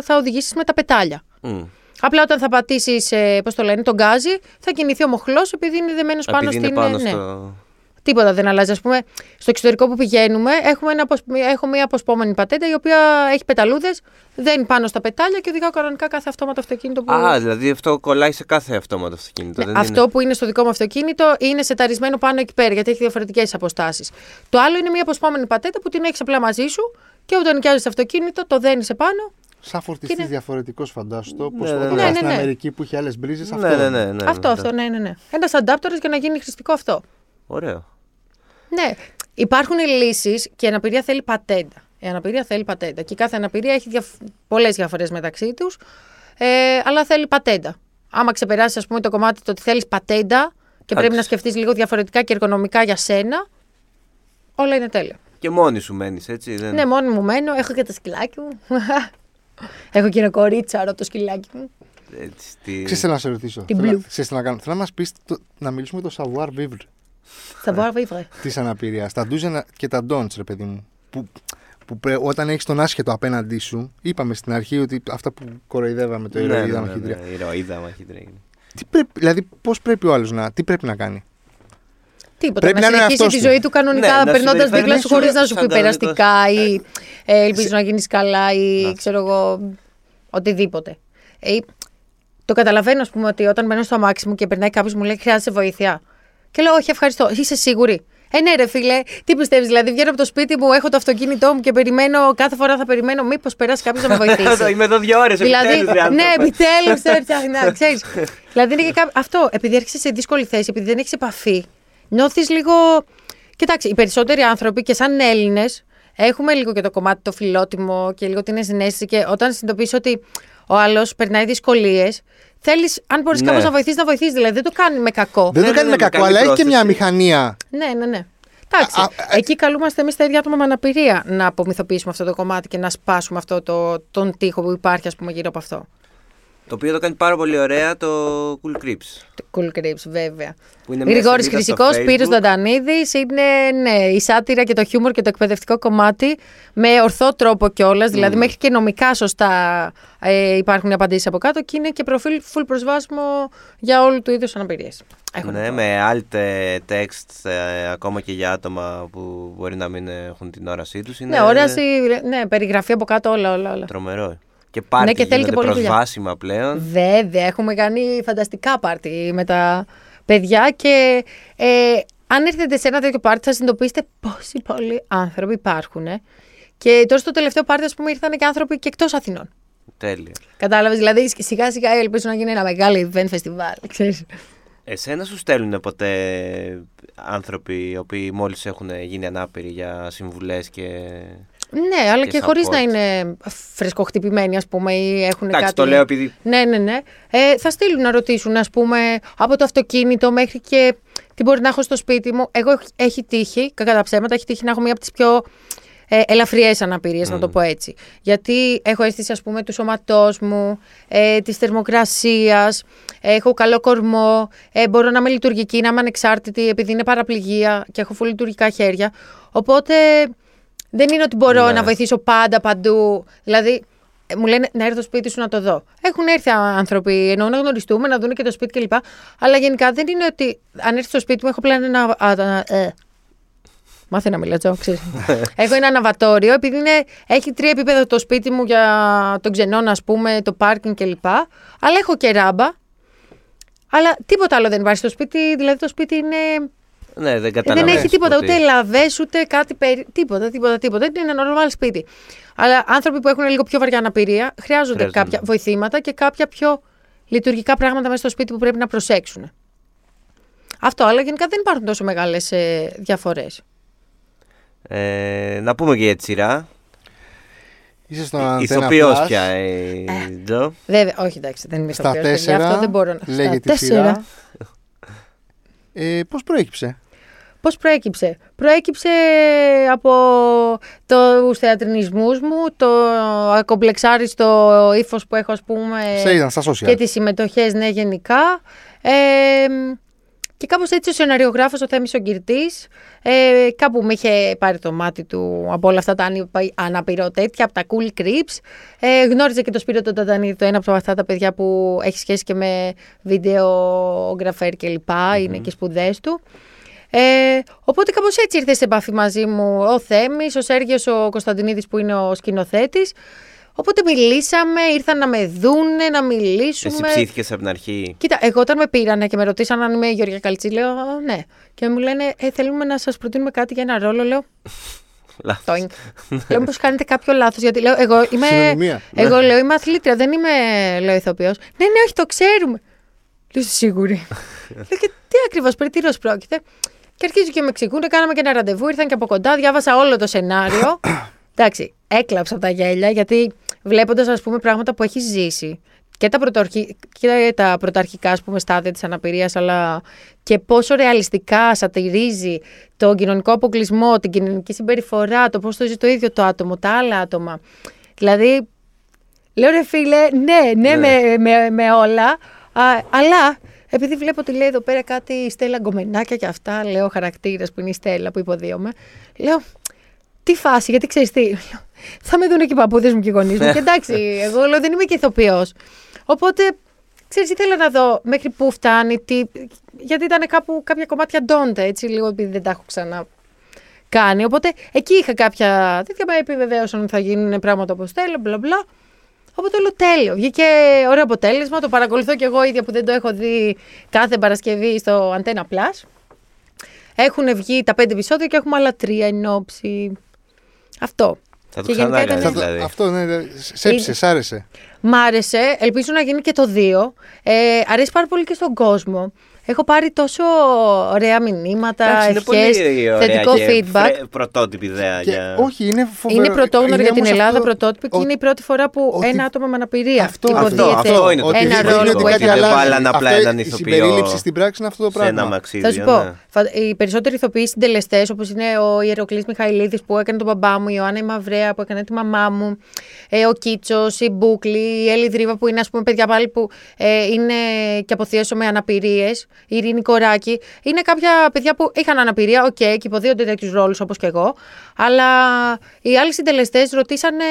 θα οδηγήσεις με τα πετάλια. Μμ. Απλά όταν θα πατήσεις, ε, πώς το λένε, τον γκάζι, θα κινηθεί ο μοχλός επειδή είναι δεμένος πάνω Επειδή στην. είναι πάνω ναι. στο. Τίποτα δεν αλλάζει. Α πούμε, στο εξωτερικό που πηγαίνουμε, έχουμε ένα, αποσ- έχω μια αποσπόμενη πατέντα η οποία έχει πεταλούδες, δεν πάνω στα πετάλια και οδηγάω κανονικά κάθε αυτόματο αυτοκίνητο που. Α, δηλαδή αυτό κολλάει σε κάθε αυτόματο αυτοκίνητο. Ναι, δεν αυτό είναι... που είναι στο δικό μου αυτοκίνητο είναι σεταρισμένο πάνω εκεί πέρα, γιατί έχει διαφορετικές αποστάσεις. Το άλλο είναι μια αποσπόμενη πατέντα που την έχεις απλά μαζί σου και όταν νοικιάζεις αυτοκίνητο, το δένεις επάνω. Σαν φορτιστής Είναι- διαφορετικός, φαντάσου το. Πώ Ναι, ναι, όταν ναι. ναι, Ναι, στην ναι, ναι. Αμερική που είχε άλλες μπρίζε. Αυτό. Ναι, ναι, ναι, ναι, αυτό, ναι. αυτό, ναι, ναι. ναι. Ένας αντάπτορα για να γίνει χρηστικό αυτό. Ωραίο. Ναι. Υπάρχουν λύσεις και η αναπηρία θέλει πατέντα. Η αναπηρία θέλει πατέντα. Και η κάθε αναπηρία έχει διαφ... πολλές διαφορές μεταξύ τους. Ε, αλλά θέλει πατέντα. Άμα ξεπεράσεις, ας πούμε, το κομμάτι το ότι θέλεις πατέντα και πρέπει Εντάξει. να σκεφτείς λίγο διαφορετικά και εργονομικά για σένα, όλα είναι τέλεια. Και μόνη σου μένεις, έτσι. Δεν... Ναι, μόνη μου μένω. Έχω και το σκυλάκι μου. έχω και ένα κορίτσαρο το σκυλάκι μου. Έτσι, τι... Ξέρεις, θέλω να σε ρωτήσω. Την Θέλω, blue. ξέρεις τι να κάνω. Θέλω να μας πεις να μιλήσουμε για το savoir vivre Θα μπορώ να βίβρε. τη αναπηρία. Τα do's και τα don'ts, ρε παιδί μου. Που, που πρέ- όταν έχεις τον άσχετο απέναντί σου, είπαμε στην αρχή ότι αυτά που κοροϊδεύαμε το Ναι, ναι, ηρωίδα ναι, μαχητρία. ναι, ηρωίδα μαχητρία. Τι πρέπει, δηλαδή, πώς πρέπει ο άλλος να. Τι πρέπει να κάνει; Τίποτα. Πρέπει να να είναι συνεχίσει αυτός τη του. ζωή του κανονικά, Ναι, να περνώντας συμπεριφέρει δίπλα σου χωρίς σαν να σου πει κανονικός. περαστικά ή ε, ελπίζω να γίνεις καλά ή ξέρω εγώ. Οτιδήποτε. Ε, το καταλαβαίνω, ας πούμε, ότι όταν μπαίνω στο αμάξι μου και περνάει κάποιος μου λέει Χρειάζεσαι βοήθεια. Και λέω Όχι, ευχαριστώ. Είσαι σίγουρη. Ε, ναι, ρε φίλε, τι πιστεύεις, δηλαδή βγαίνω από το σπίτι μου, έχω το αυτοκίνητό μου και περιμένω, κάθε φορά θα περιμένω μήπως περάσει κάποιος να με βοηθήσει. Είμαι εδώ δύο ώρες. Δηλαδή, ναι, επιτέλους το έψαχνα, ξέρεις. δηλαδή είναι και κάποιο. Αυτό, επειδή έρχεσαι σε δύσκολη θέση, επειδή δεν έχεις επαφή, νιώθεις λίγο. Κοιτάξτε, οι περισσότεροι άνθρωποι και σαν Έλληνες έχουμε λίγο και το κομμάτι το φιλότιμο και λίγο την ενσυναίσθηση και όταν συνειδητοποιήσει ότι ο άλλος περνάει δυσκολίες, θέλεις, αν μπορείς Ναι. κάπως να βοηθήσει, να βοηθήσει. Δηλαδή δεν το κάνει με κακό. Δεν Ναι, το ναι, κάνει ναι, με με κακό, καλή αλλά έχει και μια πρόθεση. μηχανία. Ναι, ναι, ναι. Εντάξει. Α, α, εκεί καλούμαστε εμείς τα ίδια άτομα με αναπηρία να απομυθοποιήσουμε αυτό το κομμάτι και να σπάσουμε αυτό το, τον τοίχο που υπάρχει, ας πούμε, γύρω από αυτό. Το οποίο το κάνει πάρα πολύ ωραία το Cool Creeps. Το Cool Creeps, βέβαια. Που είναι μια Γρηγόρης σελίδα στο Χρυσικός, Πύρος Facebook. Δαντανίδης, είναι ναι, η σάτυρα και το χιούμορ και το εκπαιδευτικό κομμάτι με ορθό τρόπο κιόλας, δηλαδή μέχρι και νομικά σωστά ε, υπάρχουν οι απαντήσεις από κάτω και είναι και προφίλ full προσβάσιμο για όλου του είδους αναπηρίες. Έχω να Ναι, πω. με alt ε, text ε, ακόμα και για άτομα που μπορεί να μην έχουν την όρασή τους. Είναι Ναι, όραση, ναι, περιγραφή από κάτω όλα, όλα, όλα. τρομερό. Και πάρτι Ναι, και θέλει και γίνονται πολλή δουλειά. προσβάσιμα πλέον. Βέβαια, έχουμε κάνει φανταστικά πάρτι με τα παιδιά και ε, αν έρθετε σε ένα τέτοιο πάρτι θα συνειδητοποιήσετε πόσοι πολλοί άνθρωποι υπάρχουν. ε. Και τώρα στο τελευταίο πάρτι, ας πούμε, ήρθαν και άνθρωποι και εκτός Αθηνών. Τέλεια. Κατάλαβες, δηλαδή σιγά σιγά ελπίζω να γίνει ένα μεγάλο event festival. Ξέρεις. Εσένα σου στέλνουν ποτέ άνθρωποι οι οποίοι μόλις έχουν γίνει ανάπηροι για συμβουλές και... Ναι, αλλά Και και, χωρίς support. να είναι φρεσκοχτυπημένοι, ας πούμε, ή έχουν Εντάξει, κάτι. το λέω επειδή Ναι, ναι, ναι. Ε, θα στείλουν να ρωτήσουν, ας πούμε, από το αυτοκίνητο μέχρι και τι μπορεί να έχω στο σπίτι μου. Εγώ έχ- έχει τύχει, κακά τα ψέματα, έχει τύχει να έχω μία από τις πιο ε, ελαφριές αναπηρίες, να το πω έτσι. Γιατί έχω αίσθηση, ας πούμε, του σώματός μου, ε, της θερμοκρασίας, έχω καλό κορμό, ε, μπορώ να είμαι λειτουργική, να είμαι ανεξάρτητη, επειδή είναι παραπληγία και έχω full λειτουργικά χέρια. Οπότε δεν είναι ότι μπορώ Ναι. να βοηθήσω πάντα παντού. Δηλαδή, ε, μου λένε να έρθω στο σπίτι σου να το δω. Έχουν έρθει άνθρωποι, εννοώ να γνωριστούμε, να δουν και το σπίτι κλπ. Αλλά γενικά δεν είναι ότι αν έρθει στο σπίτι μου έχω πλέον ένα. α, α, ε. Μάθε να μιλά, Τζο, ξέρεις. έχω ένα αναβατόριο, επειδή είναι, έχει τρία επίπεδα το σπίτι μου για τον ξενώνα, ας πούμε, το πάρκινγκ κλπ. Αλλά έχω και ράμπα. Αλλά τίποτα άλλο δεν υπάρχει στο σπίτι. Δηλαδή το σπίτι είναι ναι, δεν ε, δεν καταλαβαίνεις έχει τίποτα, ποτέ. ούτε λαβές, ούτε κάτι περί... Τίποτα, τίποτα, τίποτα. Είναι ένα normal σπίτι. Αλλά άνθρωποι που έχουν λίγο πιο βαριά αναπηρία χρειάζονται Χρειάζονται. κάποια βοηθήματα και κάποια πιο λειτουργικά πράγματα μέσα στο σπίτι που πρέπει να προσέξουν. Αυτό, αλλά γενικά δεν υπάρχουν τόσο μεγάλες ε, διαφορές. Ε, να πούμε και για τη σειρά. Είσαι στον Antenna Ηθοποιός Plus. πια η Τζο. Βέβαια, όχι εντάξει, δεν είμαι Στα ηθοποιός, παιδιά, τέσσερα αυτό δεν μπορώ να λέγεται Στα η σειρά. τέσσερα. Ε, Πώς προέκυψε; Πώς προέκυψε; Προέκυψε από τους θεατρινισμούς μου, το ακομπλεξάριστο ύφος που έχω ας πούμε Σε είδαν στα social. και τις συμμετοχές ναι γενικά. Ε, και κάπως έτσι ο σεναριογράφος ο Θέμης ο Γκυρτής ε, κάπου με είχε πάρει το μάτι του από όλα αυτά τα ανυπα- αναπηρό τέτοια, από τα cool creeps. Ε, γνώριζε και το Σπύρο τον Τατανίδη, το ένα από αυτά τα παιδιά που έχει σχέση και με βίντεο, γραφέρ κλπ. Είναι και σπουδές του. Ε, οπότε κάπως έτσι ήρθε σε επαφή μαζί μου ο Θέμης, ο Σέργιος ο Κωνσταντινίδης που είναι ο σκηνοθέτης. Οπότε μιλήσαμε, ήρθαν να με δούνε, να μιλήσουμε. Εσύ ψήθηκες από την αρχή; Κοίτα, εγώ όταν με πήρανε και με ρωτήσαν αν είμαι η Γεωργία Καλτσί, λέω «Α, ναι. Και μου λένε, ε, θέλουμε να σας προτείνουμε κάτι για ένα ρόλο. Λέω, Λάθος. τόινγκ. λέω, μήπως κάνετε κάποιο λάθος. Γιατί λέω, εγώ είμαι. Συνωνυμία. Εγώ λέω, είμαι αθλήτρια, δεν είμαι, λέω, ηθοποιός. Ναι, ναι, όχι, το ξέρουμε. Λέω, «Είστε σίγουροι. λέω, και τι ακριβώς, περί τίνος πρόκειται. Και αρχίζουν και με εξηγούν, κάναμε και ένα ραντεβού, ήρθαν και από κοντά, διάβασα όλο το σενάριο. Εντάξει, έκλαψα από τα γέλια, γιατί βλέποντας, ας πούμε, πράγματα που έχει ζήσει και τα, πρωτοαρχι... και τα πρωταρχικά ας πούμε, στάδια της αναπηρίας, αλλά και πόσο ρεαλιστικά σατυρίζει τον κοινωνικό αποκλεισμό, την κοινωνική συμπεριφορά, το πώς το ζει το ίδιο το άτομο, τα άλλα άτομα. Δηλαδή, λέω ρε φίλε, ναι, ναι, Ναι. Με, με, με όλα, α, αλλά επειδή βλέπω ότι λέει εδώ πέρα κάτι η Στέλλα Γκομενάκια και αυτά, λέω χαρακτήρα που είναι η Στέλλα που υποδίωμαι, λέω τι φάση, γιατί ξέρεις τι. Λέω, Θα με δουν και οι παππούδες μου και οι γονείς μου. και εντάξει, εγώ λέω δεν είμαι και ηθοποιός. Οπότε, ξέρεις, ήθελα να δω μέχρι πού φτάνει, τι, γιατί ήταν κάπου κάποια κομμάτια ντόντα, έτσι, λίγο επειδή δεν τα έχω ξανά κάνει. Οπότε εκεί είχα κάποια τέτοια με επιβεβαίωσαν ότι θα γίνουν πράγματα όπως θέλω, μπλα μπλα. Οπότε λέω τέλειο. Βγήκε ωραίο αποτέλεσμα. Το παρακολουθώ και εγώ ίδια που δεν το έχω δει κάθε Παρασκευή στο Antenna Plus. Έχουν βγει τα πέντε επεισόδια και έχουμε άλλα τρία εν όψη. Αυτό. Θα το Και γενικά ξανά ήταν- Θα κάνεις το- δηλαδή. Αυτό ναι, ναι, σέψησε, σ' άρεσε. Μ' άρεσε. Ελπίζω να γίνει και το 2. Ε, αρέσει πάρα πολύ και στον κόσμο. Έχω πάρει τόσο ωραία μηνύματα, Εντάξει, είναι ευχές, πολύ ωραία θετικό και feedback. φρε- πρωτότυπη ιδέα Και, για... όχι, είναι φοβερό. Είναι πρωτόγνωρο Είναι για την όμως Ελλάδα, αυτό- πρωτότυπη και ο- είναι η πρώτη φορά που ότι- ένα άτομο με αναπηρία Αυτό, υποδίεται αυτό, αυτό είναι το ότι ένα δεν ρόλο γίνεται που κάτι έχει. δεν αλλάζει. βάλανε απλά Αυτό, έναν Η ηθοποιό συμπερίληψη στην πράξη είναι αυτό το σε πράγμα. ένα μαξίδιο. Θα σου πω, ναι. φα- οι περισσότεροι ηθοποιοί συντελεστές, όπως είναι ο Ιεροκλής Μιχαηλίδης που έκανε τον μπαμπά μου, η Ιωάννα η Μαυρέα που έκανε τη μαμά μου, ε, ο Κίτσος, η Μπούκλη, η Έλλη Δρύβα που είναι ας πούμε παιδιά πάλι που ε, είναι και από θίασο με αναπηρίες, η Ειρήνη Κοράκη. Είναι κάποια παιδιά που είχαν αναπηρία, οκ, και υποδύονται τέτοιους ρόλους όπως και εγώ. Αλλά οι άλλοι συντελεστές ρωτήσανε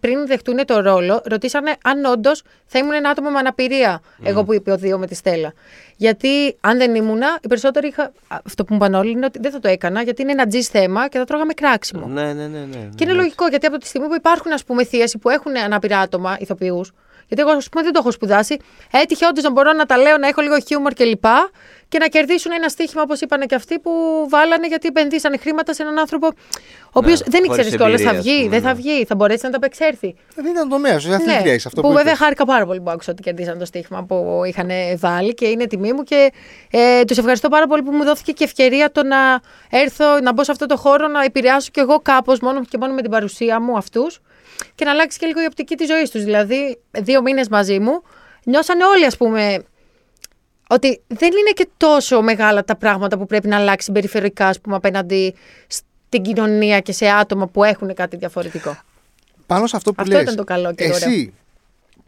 πριν δεχτούν το ρόλο, ρωτήσανε αν όντως θα ήμουν ένα άτομο με αναπηρία, εγώ που υποδύομαι τη Στέλλα. Γιατί αν δεν ήμουνα, οι περισσότεροι είχα. Αυτό που μου είπαν όλοι είναι ότι δεν θα το έκανα, γιατί είναι ένα τζιζ θέμα και θα τρώγαμε κράξιμο. Ναι, ναι, ναι, ναι. Και είναι λογικό, γιατί από τη στιγμή που υπάρχουν ας πούμε, θίασοι που έχουν αναπηρά άτομα, ηθοποιούς, γιατί εγώ ας πούμε, δεν το έχω σπουδάσει, έτυχε όντως να μπορώ να τα λέω, να έχω λίγο χιούμορ κλπ. Και να κερδίσουν ένα στοίχημα, όπως είπαν και αυτοί, που βάλανε γιατί επενδύσανε χρήματα σε έναν άνθρωπο, ο οποίος Ναι, δεν χωρίς ήξερε κιόλας θα εμπειρία, ας βγει, πούμε, δεν ναι. θα βγει, θα μπορέσει να τα απεξέλθει. Δεν ήταν τομέα, είσαι αθλήτρια είσαι αυτό που, που, βέβαια είπες. χάρηκα πάρα πολύ που άκουσα ότι κερδίσαν το στοίχημα που είχαν βάλει και είναι τιμή μου και ε, τους ευχαριστώ πάρα πολύ που μου δόθηκε και ευκαιρία το να έρθω, να μπω σε αυτό το χώρο, να επηρεάσω κι εγώ κάπως μόνο και μόνο με την παρουσία μου αυτούς και να αλλάξει και λίγο η οπτική της ζωής τους. Δηλαδή, δύο μήνες μαζί μου νιώσανε όλοι, ας πούμε, ότι δεν είναι και τόσο μεγάλα τα πράγματα που πρέπει να αλλάξει περιφερειακά, ας πούμε, απέναντι στην κοινωνία και σε άτομα που έχουν κάτι διαφορετικό. Πάνω σε αυτό που Αυτό λες, ήταν το καλό και το ωραίο. Εσύ,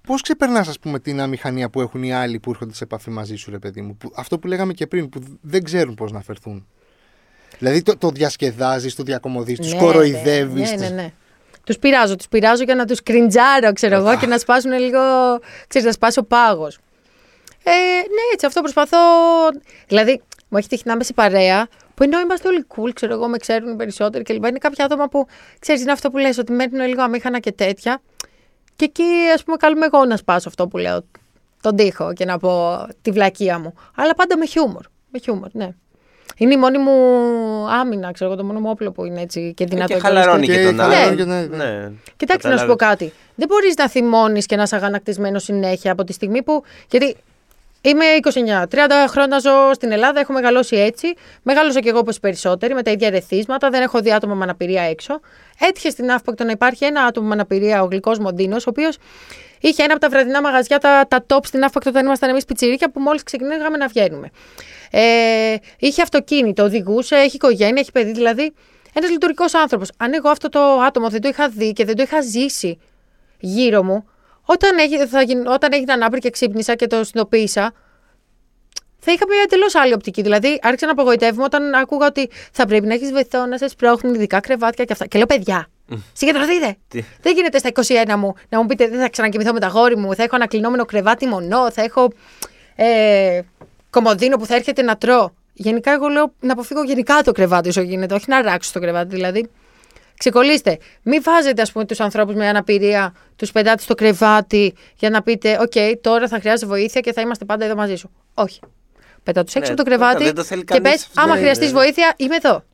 πώς ξεπερνάς, ας πούμε, την αμηχανία που έχουν οι άλλοι που έρχονται σε επαφή μαζί σου, ρε παιδί μου. Που, αυτό που λέγαμε και πριν, που δεν ξέρουν πώς να φερθούν. Δηλαδή το, το διασκεδάζεις, το διακομωδείς, τους Ναι, κοροϊδεύεις. Ναι, ναι, ναι. Τους πειράζω, τους πειράζω για να τους κριντζάρω, ξέρω εγώ, και να σπάσουν λίγο. ξέρεις, να σπάσει ο πάγος. Ε, ναι, έτσι, αυτό προσπαθώ. Δηλαδή, μου έχει τύχει να είμαι σε παρέα που ενώ είμαστε όλοι cool, ξέρω εγώ, με ξέρουν οι περισσότεροι κλπ. Είναι κάποια άτομα που ξέρεις, είναι αυτό που λες, ότι μένουν λίγο αμήχανα και τέτοια. Και εκεί, ας πούμε, καλούμε εγώ να σπάσω αυτό που λέω, τον τοίχο και να πω τη βλακεία μου. Αλλά πάντα με χιούμορ. Με χιούμορ, ναι. Είναι η μόνη μου άμυνα, ξέρω εγώ, το μόνο μου όπλο που είναι έτσι και δυνατό. Και κιόλας. χαλαρώνει Και και τον χαλαρώνει άλλον. και τον- Ναι. Κοιτάξτε να σου πω κάτι. Δεν μπορείς να θυμώνεις και να είσαι αγανακτισμένος συνέχεια από τη στιγμή που. Γιατί είμαι 29, 30 χρόνια ζω στην Ελλάδα, έχω μεγαλώσει έτσι. Μεγάλωσα κι εγώ όπως οι περισσότεροι, με τα ίδια ερεθίσματα. Δεν έχω δει άτομα με αναπηρία έξω. Έτυχε στην Αύπακτο να υπάρχει ένα άτομο με αναπηρία, ο γλυκός Μοντίνος, ο οποίος είχε ένα από τα βραδινά μαγαζιά, τα, τα top στην Αύπακτο όταν ήμασταν εμείς πιτσιρίκια, που μόλις ξεκινήσαμε να βγαίνουμε. Ε, είχε αυτοκίνητο, οδηγούσε, έχει οικογένεια, έχει παιδί, δηλαδή ένας λειτουργικός άνθρωπος. Αν εγώ αυτό το άτομο δεν το είχα δει και δεν το είχα ζήσει γύρω μου, όταν, έγι- θα, γίν- όταν έγινα ανάπηρη και ξύπνησα και το συνειδητοποίησα, θα είχα μια εντελώς άλλη οπτική. Δηλαδή, άρχισα να απογοητεύομαι όταν άκουγα ότι θα πρέπει να έχεις βοηθό, να σε σπρώχνουν ειδικά κρεβάτια και αυτά. Και λέω, παιδιά, συγκεντρωθείτε. Τι; Δεν γίνεται στα 21 μου να μου πείτε δεν θα ξανακοιμηθώ με τα γόρι μου, θα έχω ανακλεινόμενο κρεβάτι μονό, θα έχω ε, κομοδίνο που θα έρχεται να τρώω. Γενικά, εγώ λέω να αποφύγω γενικά το κρεβάτι όσο γίνεται, όχι να αράξω το κρεβάτι. Δηλαδή, ξεκολλήστε. Μην βάζετε, ας πούμε, τους ανθρώπους με αναπηρία, τους πετάτε στο κρεβάτι για να πείτε: Οκ, τώρα θα χρειάζεται βοήθεια και θα είμαστε πάντα εδώ μαζί σου. Όχι. Πέτα τους έξω Ναι, από το κρεβάτι δεν το θέλει και πες: κανείς αυτό. Άμα Ναι, χρειαστείς ναι. βοήθεια, είμαι εδώ.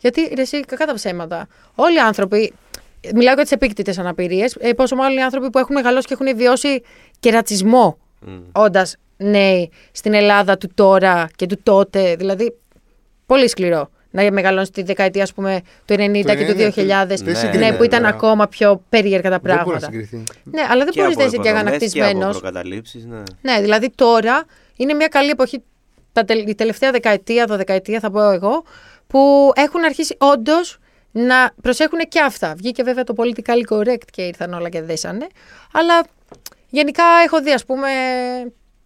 Γιατί ρε, εσύ, κακά τα ψέματα. Όλοι οι άνθρωποι. Μιλάω για τις επίκτητες αναπηρίες. Ε, πόσο μάλλον οι άνθρωποι που έχουν μεγαλώσει και έχουν βιώσει και ρατσισμό όντας νέοι στην Ελλάδα του τώρα και του τότε. Δηλαδή, πολύ σκληρό να μεγαλώνεις τη δεκαετία ας πούμε, του 90 Το και του 90, 2000. δεν ναι, συγκρίνεται, που ήταν ναι. ακόμα πιο περίεργα τα Δεν μπορεί να πράγματα. συγκριθεί. Ναι, αλλά δεν Και μπορείς από να είσαι και υποδομές και από αγανακτισμένο. προκαταλήψεις, ναι. Ναι, δηλαδή τώρα είναι μια καλή εποχή, τα τελ- η τελευταία δεκαετία, δωδεκαετία θα πω εγώ, που έχουν αρχίσει όντως να προσέχουν και αυτά. Βγήκε βέβαια το politically correct και ήρθαν όλα και δέσανε. Αλλά γενικά έχω δει, ας πούμε,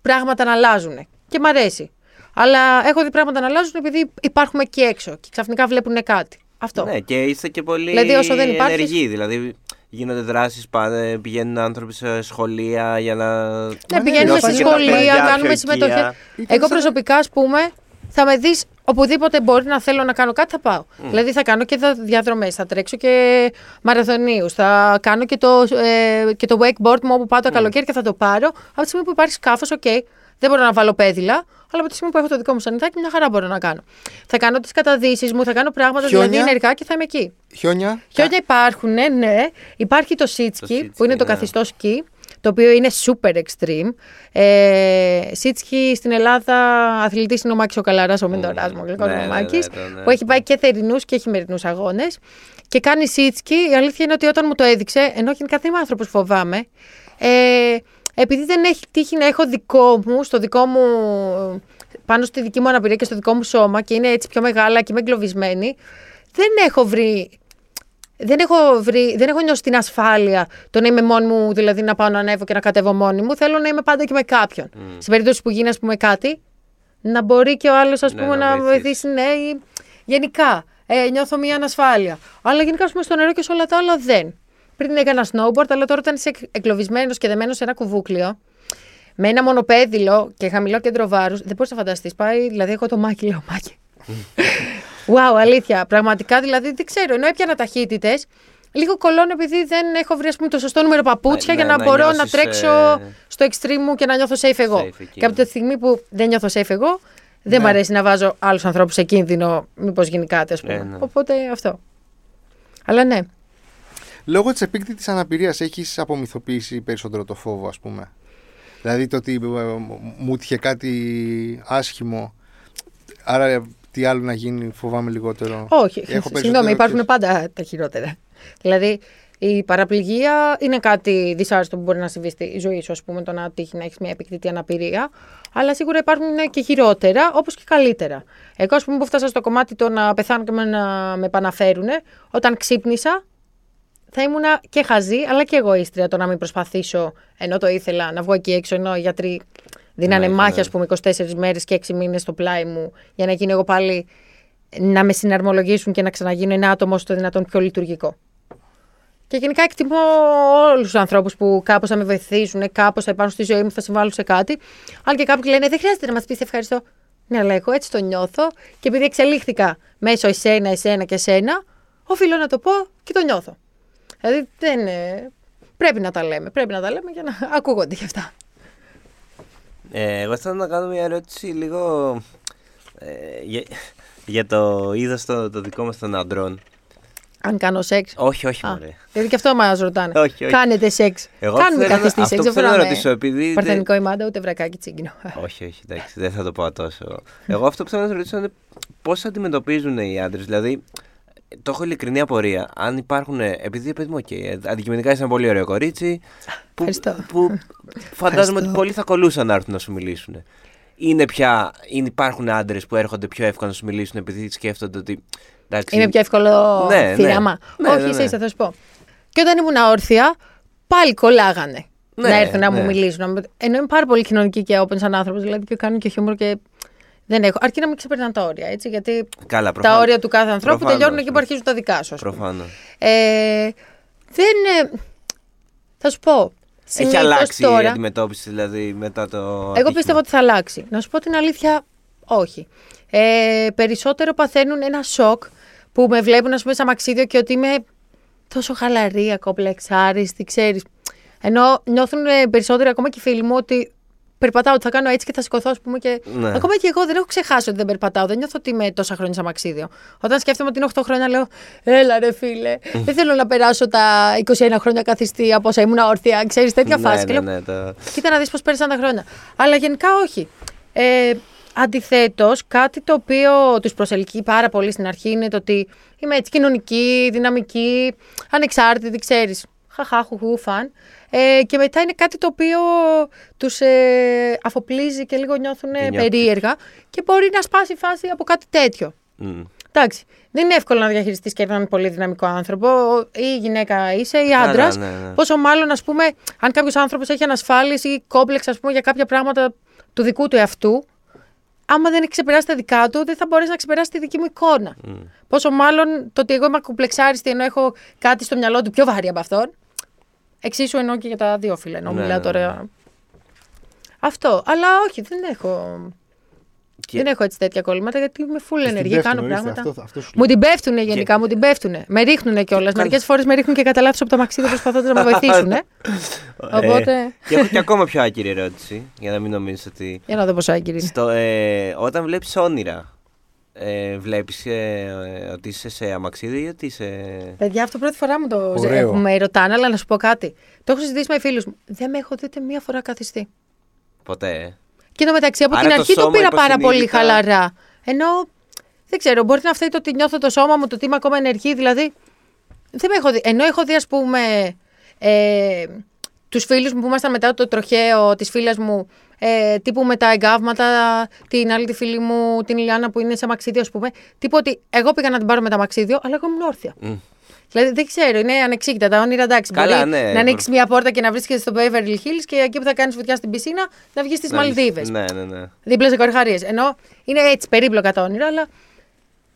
πράγματα να αλλάζουν. Και μ' αρέσει. Αλλά έχω δει πράγματα να αλλάζουν επειδή υπάρχουμε εκεί έξω και ξαφνικά βλέπουν κάτι. Αυτό. Ναι, και είστε και πολύ Δηλαδή, όσο δεν υπάρχεις- ενεργοί. Δηλαδή, γίνονται δράσεις, πάνε, πηγαίνουν άνθρωποι σε σχολεία για να. Ναι, ναι, πηγαίνουμε ναι, στη και τα σχολεία, παιδιά κάνουμε πιο συμμετοχές. οικεία. Ήταν Εγώ σαν- προσωπικά, ας πούμε, θα με δεις οπουδήποτε μπορεί να θέλω να κάνω κάτι, θα πάω. Δηλαδή θα κάνω και διαδρομές, θα τρέξω και μαραθωνίους, θα κάνω και το, ε, και το wakeboard μου όπου πάω το καλοκαίρι και θα το πάρω. Από τη στιγμή που υπάρχει σκάφος, οκ, δεν μπορώ να βάλω πέδιλα, αλλά από τη στιγμή που έχω το δικό μου σανιδάκι, μια χαρά μπορώ να κάνω. Θα κάνω τις καταδύσεις μου, θα κάνω πράγματα Χιόνια; δηλαδή ενεργά και θα είμαι εκεί. Χιόνια; Χιόνια υπάρχουν, ναι, ναι. Υπάρχει το sit-ski, sit-ski, που είναι το ναι. καθιστό σκι, το οποίο είναι super extreme. Ε, Sit-ski στην Ελλάδα, αθλητής είναι ο Μάκης ο Καλαράς, ο μέντοράς μου γλυκός Ναι, ναι, ο Μάκης, ναι, το, ναι. που έχει πάει και θερινούς και χειμερινούς αγώνες. Και κάνει Σίτσκι. Η αλήθεια είναι ότι όταν μου το έδειξε, ενώ γενικά δεν είμαι άνθρωπος που φοβάμαι, ε, επειδή δεν έχει τύχει να έχω δικό μου, στο δικό μου, πάνω στη δική μου αναπηρία και στο δικό μου σώμα και είναι έτσι πιο μεγάλα και είμαι εγκλωβισμένη, δεν έχω βρει δεν έχω, βρει, δεν έχω νιώσει την ασφάλεια το να είμαι μόνη μου, δηλαδή να πάω να ανέβω και να κατέβω μόνη μου. Θέλω να είμαι πάντα και με κάποιον. Σε περίπτωση που γίνει, ας πούμε, κάτι, να μπορεί και ο άλλος, ας Ναι, πούμε, να να βοηθήσει. βοηθήσει. Ναι, ή- γενικά. Ε, νιώθω μια ανασφάλεια. Αλλά γενικά, ας πούμε, στο νερό και σε όλα τα άλλα δεν. Πριν έκανα snowboard, αλλά τώρα όταν είσαι εγκλωβισμένο και δεμένος σε ένα κουβούκλιο, με ένα μονοπέδιλο και χαμηλό κέντρο βάρους, δεν μπορείς να φανταστείς. Πάει, δηλαδή, έχω το μάκι, λέω μάκι. Wow, αλήθεια. Πραγματικά δηλαδή δεν ξέρω. Ενώ έπιανα ταχύτητες, λίγο κολώνω επειδή δεν έχω βρει ας πούμε, το σωστό νούμερο παπούτσια Ναι, για να, να μπορώ να νιώσεις, τρέξω ε, στο extreme μου και να νιώθω safe εγώ. Safe εκεί, και από ναι. τη στιγμή που δεν νιώθω safe εγώ, δεν Ναι. μου αρέσει να βάζω άλλους ανθρώπους σε κίνδυνο, μήπως γίνει κάτι, ας πούμε. Ε, ναι. Οπότε αυτό. Αλλά ναι. Λόγω της επίκτητη αναπηρίας έχεις απομυθοποιήσει περισσότερο το φόβο, ας πούμε; Δηλαδή το ότι ε, μου έτυχε κάτι άσχημο. Άρα ε, τι άλλο να γίνει, φοβάμαι λιγότερο. Όχι, Έχω συγγνώμη, περισσότερο υπάρχουν και- πάντα τα χειρότερα. Δηλαδή, η παραπληγία είναι κάτι δυσάρεστο που μπορεί να συμβεί στη ζωή σου, ας πούμε, το να τύχει να έχεις μια επικτητή αναπηρία. Αλλά σίγουρα υπάρχουν και χειρότερα, όπως και καλύτερα. Εγώ, ας πούμε, που φτάσα στο κομμάτι το να πεθάνω και με να με επαναφέρουν, όταν ξύπνησα, θα ήμουνα και χαζή, αλλά και εγωίστρια το να μην προσπαθήσω ενώ το ήθελα να βγω εκεί έξω, ενώ οι γιατροί δίνανε Ναι, μάχη, ναι. ας πούμε, 24 μέρες και 6 μήνες στο πλάι μου για να γίνω εγώ πάλι να με συναρμολογήσουν και να ξαναγίνω ένα άτομο όσο το δυνατόν πιο λειτουργικό. Και γενικά εκτιμώ όλους τους ανθρώπους που κάπως θα με βοηθήσουν, κάπως θα υπάρχουν στη ζωή μου, θα συμβάλλουν σε κάτι. Αν και κάποιοι λένε Δεν χρειάζεται να μας πεις ευχαριστώ. Ναι, αλλά εγώ έτσι το νιώθω και επειδή εξελίχθηκα μέσω εσένα, εσένα και εσένα, οφείλω να το πω και το νιώθω. Δηλαδή δεν. ε, Πρέπει να τα λέμε. Πρέπει να τα λέμε για να ακούγονται γι' αυτά. Ε, εγώ θέλω να κάνω μια ερώτηση λίγο ε, για, για το είδος το, το δικό μας των αντρών. Αν κάνω σεξ. Όχι, όχι, Α, μωρέ. γιατί και αυτό μας ρωτάνε. Όχι, όχι. Κάνετε σεξ. Εγώ Κάνουμε θέλω να- καθιστή αυτό σεξ. που Δεν θέλω να φοράμε ρωτήσω, επειδή Παρθενικό ιμάντα, ούτε βρακάκι τσίγκινο. όχι, όχι, εντάξει, δεν θα το πω τόσο. Εγώ αυτό που θέλω να σε ρωτήσω είναι πώς αντιμετωπίζουν οι άντρες. Δηλαδή, το έχω ειλικρινή απορία. Αν υπάρχουν. Επειδή, παιδί μου, οκ, αντικειμενικά είσαι ένα πολύ ωραίο κορίτσι. Που, Ευχαριστώ. που φαντάζομαι ότι πολλοί θα κολλούσαν να έρθουν να σου μιλήσουν. Είναι πια. Είναι, υπάρχουν άντρες που έρχονται πιο εύκολα να σου μιλήσουν επειδή σκέφτονται ότι. Εντάξει, Είναι πιο εύκολο Ναι, ναι. θύραμα. Ναι, Όχι, ναι, ναι. εσύ θα σου πω. Και όταν ήμουν όρθια, πάλι κολλάγανε. Ναι, να έρθουν να ναι. μου μιλήσουν. Να μου- Ενώ είμαι πάρα πολύ κοινωνική και open σαν άνθρωπος, δηλαδή και κάνω και χιούμορ και. Δεν έχω. Αρκεί να μην ξεπερνάνε τα όρια, έτσι. Γιατί Καλά, τα προφανώς. όρια του κάθε ανθρώπου Προφανώς, τελειώνουν εκεί ναι. που αρχίζουν τα δικά σου. ας πούμε. Προφανώς. Ε, δεν. ε, θα σου πω. Έχει συνήθως αλλάξει η τώρα, αντιμετώπιση δηλαδή μετά το. Εγώ ατύχημα. πιστεύω ότι θα αλλάξει. Να σου πω την αλήθεια, όχι. Ε, περισσότερο παθαίνουν ένα σοκ που με βλέπουν, ας πούμε, σαν μαξίδιο και ότι είμαι τόσο χαλαρή, ακομπλεξάριστη, ξέρεις. Ενώ νιώθουν ε, περισσότερο ακόμα και οι φίλοι μου ότι περπατάω, ότι θα κάνω έτσι και θα σηκωθώ, ας πούμε. Και... Ναι. Ακόμα και εγώ δεν έχω ξεχάσει ότι δεν περπατάω. Δεν νιώθω ότι είμαι τόσα χρόνια σαν μαξίδιο. Όταν σκέφτομαι ότι είναι 8 χρόνια, λέω Έλα ρε φίλε, δεν θέλω να περάσω τα 21 χρόνια καθιστή από όσα ήμουν όρθια. Ξέρεις τέτοια Ναι, φάση. Και ναι, λέω, ναι, το... Κοίτα να δεις πώς πέρασαν τα χρόνια. Αλλά γενικά όχι. Ε, Αντιθέτως, κάτι το οποίο τους προσελκύει πάρα πολύ στην αρχή είναι το ότι είμαι έτσι κοινωνική, δυναμική, ανεξάρτητη, ξέρεις. Χαχά, χουχού, φαν. Ε, και μετά είναι κάτι το οποίο τους ε, αφοπλίζει και λίγο νιώθουν Και νιώθουν. περίεργα και μπορεί να σπάσει η φάση από κάτι τέτοιο. Μμ. Εντάξει, δεν είναι εύκολο να διαχειριστείς και έναν πολύ δυναμικό άνθρωπο. Ή γυναίκα είσαι ή Καλά, άντρας. ναι, ναι. Πόσο μάλλον, ας πούμε, αν κάποιος άνθρωπος έχει ανασφάλιση ή κόμπλεξ, ας πούμε, για κάποια πράγματα του δικού του εαυτού, άμα δεν έχει ξεπεράσει τα δικά του, δεν θα μπορέσει να ξεπεράσει τη δική μου εικόνα. Πόσο μάλλον το ότι εγώ είμαι ακουπλεξάριστη ενώ έχω κάτι στο μυαλό του πιο βαρύ από αυτόν. Εξίσου εννοώ και για τα δύο φύλλα. Ενώ Ναι, μιλάω ναι, τώρα. Αυτό. Αλλά όχι, δεν έχω. Και- Δεν έχω έτσι τέτοια κολλήματα γιατί είμαι full Στην ενεργή, πέφτουν, κάνω ορίστε, πράγματα. αυτό- αυτό σου Μου την πέφτουν γενικά, μου την πέφτουν. Με ρίχνουν κιόλας. Μερικές φορές με ρίχνουν και κατά λάθος από το μαξίδι προσπαθώντας να με βοηθήσουν. Οπότε. Ε, και έχω και ακόμα πιο άκυρη ερώτηση, για να μην νομίζεις ότι... Για να δω πόσο άγκυρη είναι. Στο, ε, όταν βλέπεις όνειρα, Ε, Βλέπεις ότι είσαι σε αμαξίδι ή ότι είσαι. Παιδιά, αυτό πρώτη φορά μου το Ωραίο. που με ρωτάνε, αλλά να σου πω κάτι. Το έχω συζητήσει με φίλους μου. Δεν με έχω δει ούτε μία φορά καθιστεί. Ποτέ. ε. Και εν τω μεταξύ από Άρα την το αρχή το σώμα πήρα πάρα πολύ υποσυνείδητα- χαλαρά. Ενώ δεν ξέρω, μπορεί να φταίει το ότι νιώθω το σώμα μου, το ότι είμαι ακόμα ενεργή. Δηλαδή. Δεν με έχω δει. Ενώ έχω δει, ας πούμε, ε, τους φίλους μου που ήμασταν μετά το τροχαίο της φίλας μου, ε, τύπου με τα εγκάβματα, την άλλη τη φίλη μου, την Ιλιάνα που είναι σε μαξίδιο, ας πούμε. Τύπου ότι εγώ πήγα να την πάρω με τα μαξίδιο, αλλά εγώ ήμουν όρθια. Μμ. Δηλαδή δεν ξέρω, είναι ανεξήγητα τα όνειρα. Εντάξει, Καλά, μπορεί ναι. να ανοίξεις μια πόρτα και να βρίσκεσαι στο Beverly Hills και εκεί που θα κάνεις βουτιά στην πισίνα να βγεις στις Να- Μαλδίβες. Ναι, ναι, ναι. Δίπλα σε κορχαρίε. Ενώ είναι έτσι περίπλοκα τα όνειρα, αλλά.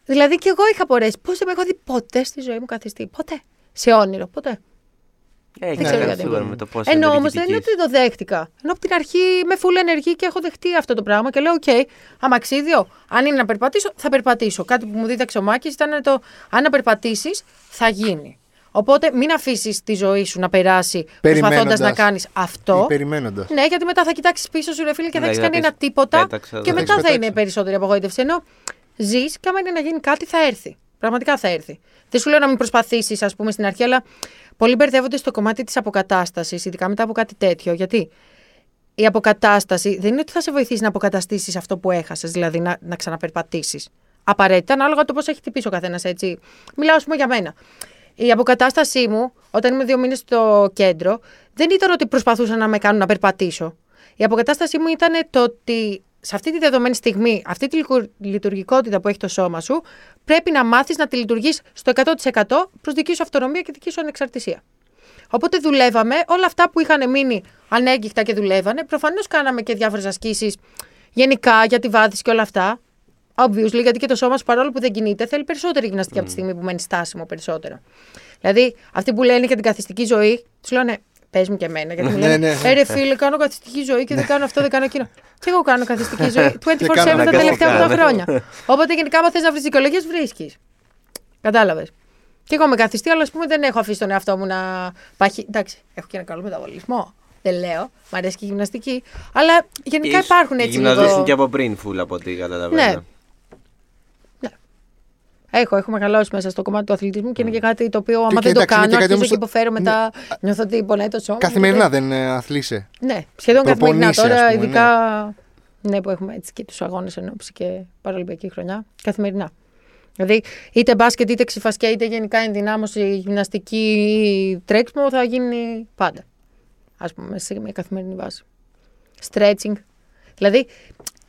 Δηλαδή και εγώ είχα μπορέσει. Πώς δεν με έχω δει ποτέ στη ζωή μου καθιστεί. Ποτέ. Σε όνειρο, ποτέ. Έχει Δεν να ξέρω κάνει γιατί. σίγουρα με το πώ Ενώ όμως δεν είναι ότι το δέχτηκα. Ενώ από την αρχή είμαι full ενεργή και έχω δεχτεί αυτό το πράγμα και λέω: Οκ, αμαξίδιο, αν είναι να περπατήσω, θα περπατήσω. Κάτι που μου δίδαξε ο Μάκης ήταν το αν να περπατήσεις, θα γίνει. Οπότε μην αφήσεις τη ζωή σου να περάσει προσπαθώντας Περιμένοντας. να κάνεις αυτό. Περιμένοντας. Ναι, γιατί μετά θα κοιτάξεις πίσω σου, ρε φίλε, και θα Ναι, έχεις θα κάνει πεις, ένα τίποτα. πέταξα, και δεν μετά έχεις θα είναι πετάξει. περισσότερη απογοήτευση. Ενώ ζεις και άμα είναι να γίνει κάτι, θα έρθει. Πραγματικά θα έρθει. Δεν σου λέω να μην προσπαθήσεις, ας πούμε, στην αρχή, αλλά πολλοί μπερδεύονται στο κομμάτι της αποκατάστασης, ειδικά μετά από κάτι τέτοιο. Γιατί; Η αποκατάσταση δεν είναι ότι θα σε βοηθήσει να αποκαταστήσεις αυτό που έχασες, δηλαδή να, να ξαναπερπατήσεις. Απαραίτητα, ανάλογα το πώς έχει χτυπήσει ο καθένας έτσι. Μιλάω, ας πούμε, για μένα. Η αποκατάστασή μου, όταν είμαι δύο μήνες στο κέντρο, δεν ήταν ότι προσπαθούσαν να με κάνουν να περπατήσω. Η αποκατάστασή μου ήταν το ότι σε αυτή τη δεδομένη στιγμή, αυτή τη λειτουργ- λειτουργικότητα που έχει το σώμα σου, πρέπει να μάθεις να τη λειτουργείς στο 100% προς δική σου αυτονομία και δική σου ανεξαρτησία. Οπότε δουλεύαμε, όλα αυτά που είχαν μείνει ανέγκυχτα και δουλεύανε. Προφανώς κάναμε και διάφορες ασκήσεις γενικά για τη βάθηση και όλα αυτά. Obviously, γιατί και το σώμα σου παρόλο που δεν κινείται, θέλει περισσότερη γυμναστική από τη στιγμή που μένει στάσιμο περισσότερο. Δηλαδή, αυτοί που λένε για την καθιστική ζωή, τους λένε πες μου και εμένα. Γιατί μου Ναι, λένε, ναι. Ε, ρε φίλε, κάνω καθιστική ζωή και δεν κάνω αυτό, δεν κάνω εκείνο. Και εγώ κάνω καθιστική ζωή 24-7 Και τα κάνω αναγκαστικά, τελευταία 8 ναι. χρόνια. Οπότε γενικά, άμα θες να βρεις δικαιολογίες, βρίσκεις. Κατάλαβες. Και εγώ με καθιστή, αλλά ας πούμε δεν έχω αφήσει τον εαυτό μου να πάχει. Εντάξει, έχω και ένα καλό μεταβολισμό. Δεν λέω. Μ' αρέσει και η γυμναστική. Αλλά γενικά υπάρχουν έτσι Γυμναζόσουν λίγο. και από πριν, φουλ από ό,τι καταλαβαίνω. Ναι. Έχω, έχω μεγαλώσει μέσα στο κομμάτι του αθλητισμού και είναι και κάτι το οποίο, άμα Και δεν το εντάξει, είναι κάνω, και κάτι αρχίζω όμως και το- υποφέρω μετά. Νιώθω ότι πονάει το σώμα. μου. Καθημερινά δεν ε, αθλείσαι. Ναι, σχεδόν καθημερινά Προπονείσαι, τώρα, ας πούμε, ειδικά. Ναι. που έχουμε έτσι και τους αγώνες ενόψη και παραλυμπιακή χρονιά. Καθημερινά. Δηλαδή, είτε μπάσκετ, είτε ξυφασκέ, είτε γενικά ενδυνάμωση, γυμναστική ή τρέξιμο θα γίνει πάντα. Α πούμε, σε μια καθημερινή βάση. Stretching. Δηλαδή, οι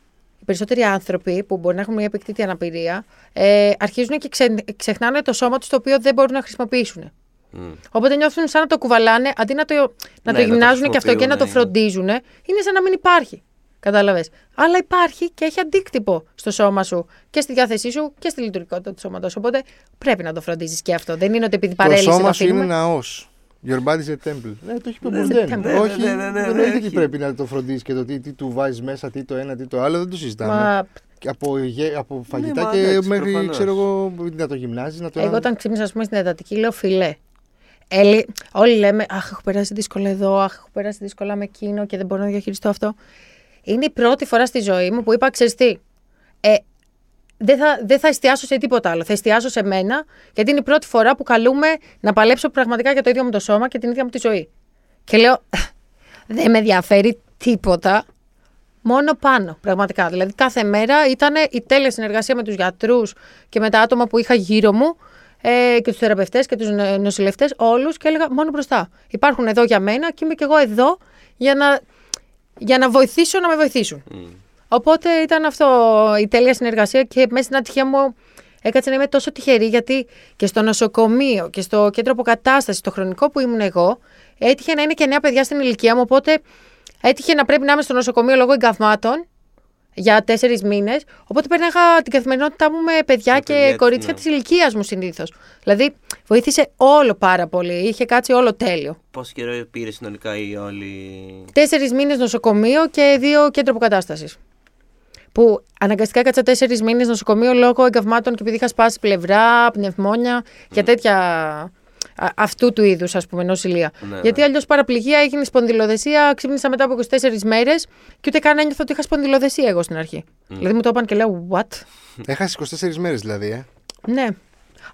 περισσότεροι άνθρωποι που μπορεί να έχουν μια επεκτήτη αναπηρία ε, αρχίζουν και ξε- ξεχνάνε το σώμα τους το οποίο δεν μπορούν να χρησιμοποιήσουν. Μμ. Οπότε νιώθουν σαν να το κουβαλάνε, αντί να το, να Ναι, το να το γυμνάζουν και αυτό και να το χρησιμοποιούν, φροντίζουν, είναι σαν να μην υπάρχει. Κατάλαβες. Αλλά υπάρχει και έχει αντίκτυπο στο σώμα σου και στη διάθεσή σου και στη λειτουργικότητα του σώματος. Οπότε πρέπει να το φροντίζεις και αυτό. Δεν είναι ότι επειδή Το παρέλυσε σώμα το σου είναι αφήνουμε. ναός. Your body is a temple. Ναι, το έχει πει ο Ναι, Μπουρντέν. ναι, Όχι, ναι, ναι, ναι, δεν ναι, έχει έχει. ότι πρέπει να το φροντίζει και το τι, τι του βάζεις μέσα, τι το ένα, τι το άλλο. Δεν το συζητάμε. Μα Και Από, γε- από φαγητά μα και εντάξει, μέχρι προφανώς. ξέρω εγώ να το γυμνάζεις, να το. εγώ όταν ξύπνησα, ας πούμε, στην εντατική, λέω φιλέ. Έλει, όλοι λέμε, Αχ, έχω περάσει δύσκολα εδώ, Αχ, έχω περάσει δύσκολα με εκείνο και δεν μπορώ να διαχειριστώ αυτό. Είναι η πρώτη φορά στη ζωή μου που είπα, ξέρεις τι, ε, δεν θα, δεν θα εστιάσω σε τίποτα άλλο. Θα εστιάσω σε μένα, γιατί είναι η πρώτη φορά που καλούμε να παλέψω πραγματικά για το ίδιο μου το σώμα και την ίδια μου τη ζωή. Και λέω, δεν με ενδιαφέρει τίποτα, μόνο πάνω, πραγματικά. Δηλαδή, κάθε μέρα ήταν η τέλεια συνεργασία με τους γιατρούς και με τα άτομα που είχα γύρω μου ε, και τους θεραπευτές και τους νοσηλευτές, όλους και έλεγα μόνο μπροστά. Υπάρχουν εδώ για μένα και είμαι κι εγώ εδώ για να, για να βοηθήσω να με βοηθήσουν. Μμ. Οπότε ήταν αυτό η τέλεια συνεργασία και μέσα στην ατυχία μου έκατσε να είμαι τόσο τυχερή γιατί και στο νοσοκομείο και στο κέντρο αποκατάστασης, το χρονικό που ήμουν εγώ, έτυχε να είναι και νέα παιδιά στην ηλικία μου. Οπότε έτυχε να πρέπει να είμαι στο νοσοκομείο λόγω εγκαυμάτων για τέσσερις μήνες. Οπότε πέρναγα την καθημερινότητά μου με παιδιά Με και παιδιά, κορίτσια ναι. της ηλικίας μου συνήθως. Δηλαδή βοήθησε όλο πάρα πολύ. Είχε κάτσει όλο τέλειο. Πόσο καιρό πήρε συνολικά η όλη. Τέσσερις μήνες νοσοκομείο και δύο κέντρο αποκατάστασης. Που αναγκαστικά έκατσα τέσσερις μήνες νοσοκομείο λόγω εγκαυμάτων και επειδή είχα σπάσει πλευρά, πνευμόνια και τέτοια α, αυτού του είδους, ας πούμε, νοσηλεία. Ναι, Γιατί ναι. αλλιώς παραπληγία έγινε σπονδυλοδεσία, ξύπνησα μετά από 24 μέρες και ούτε καν ένιωθα ότι είχα σπονδυλοδεσία εγώ στην αρχή. Δηλαδή μου το είπαν και λέω, What? Έχασες 24 μέρες δηλαδή, ε; Ναι.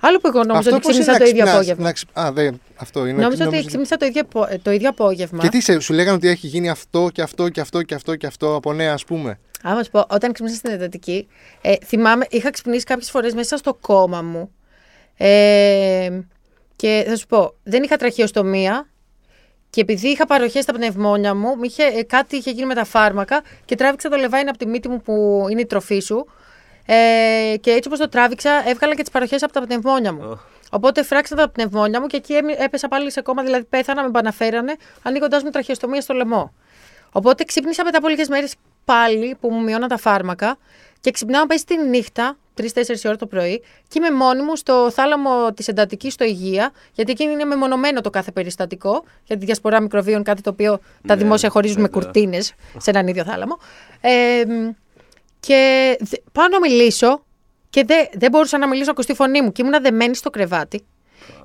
Άλλο που εγώ νόμιζα ότι πώς είναι ξύπνησα να το ίδιο ξυπνάς- απόγευμα. να ξυ- Α, δε, αυτό είναι. Νόμιζα ότι νομίζω- ξύπνησα το ίδιο, απο- το ίδιο απόγευμα. Και τι σε, σου λέγανε ότι έχει γίνει αυτό και αυτό και αυτό και αυτό και αυτό από νέα, ας πούμε; Άμα σου πω, όταν ξύπνησα στην εντατική, ε, θυμάμαι, είχα ξυπνήσει κάποιες φορές μέσα στο κόμμα μου. Ε, και θα σου πω, δεν είχα τραχιοστομία. Και επειδή είχα παροχές στα πνευμόνια μου, μ' είχε, ε, κάτι είχε γίνει με τα φάρμακα και τράβηξα το λεβάιν από τη μύτη μου που είναι η τροφή σου. Ε, και έτσι όπως το τράβηξα, έβγαλα και τις παροχές από τα πνευμόνια μου. Οχ. Οπότε φράξαν τα πνευμόνια μου και εκεί έμει- έπεσα πάλι σε κόμμα, δηλαδή πέθανα, με επαναφέρανε, ανοίγοντα μου τραχιοστομία στο λαιμό. Οπότε ξύπνησα μετά από λίγες μέρες πάλι που μου μειώνα τα φάρμακα και ξυπνάω πέσει τη νύχτα, 3-4 ώρα το πρωί, και είμαι μόνη μου στο θάλαμο της εντατικής στο Υγεία, γιατί εκεί είναι μεμονωμένο το κάθε περιστατικό, για τη διασπορά μικροβίων, κάτι το οποίο τα Ναι, δημόσια χωρίζουν με βέβαια. κουρτίνες σε έναν ίδιο θάλαμο. Ε, μ, και δε- πάω να μιλήσω και δεν δεν μπορούσα να μιλήσω, να ακουστεί η φωνή μου και ήμουν δεμένη στο κρεβάτι.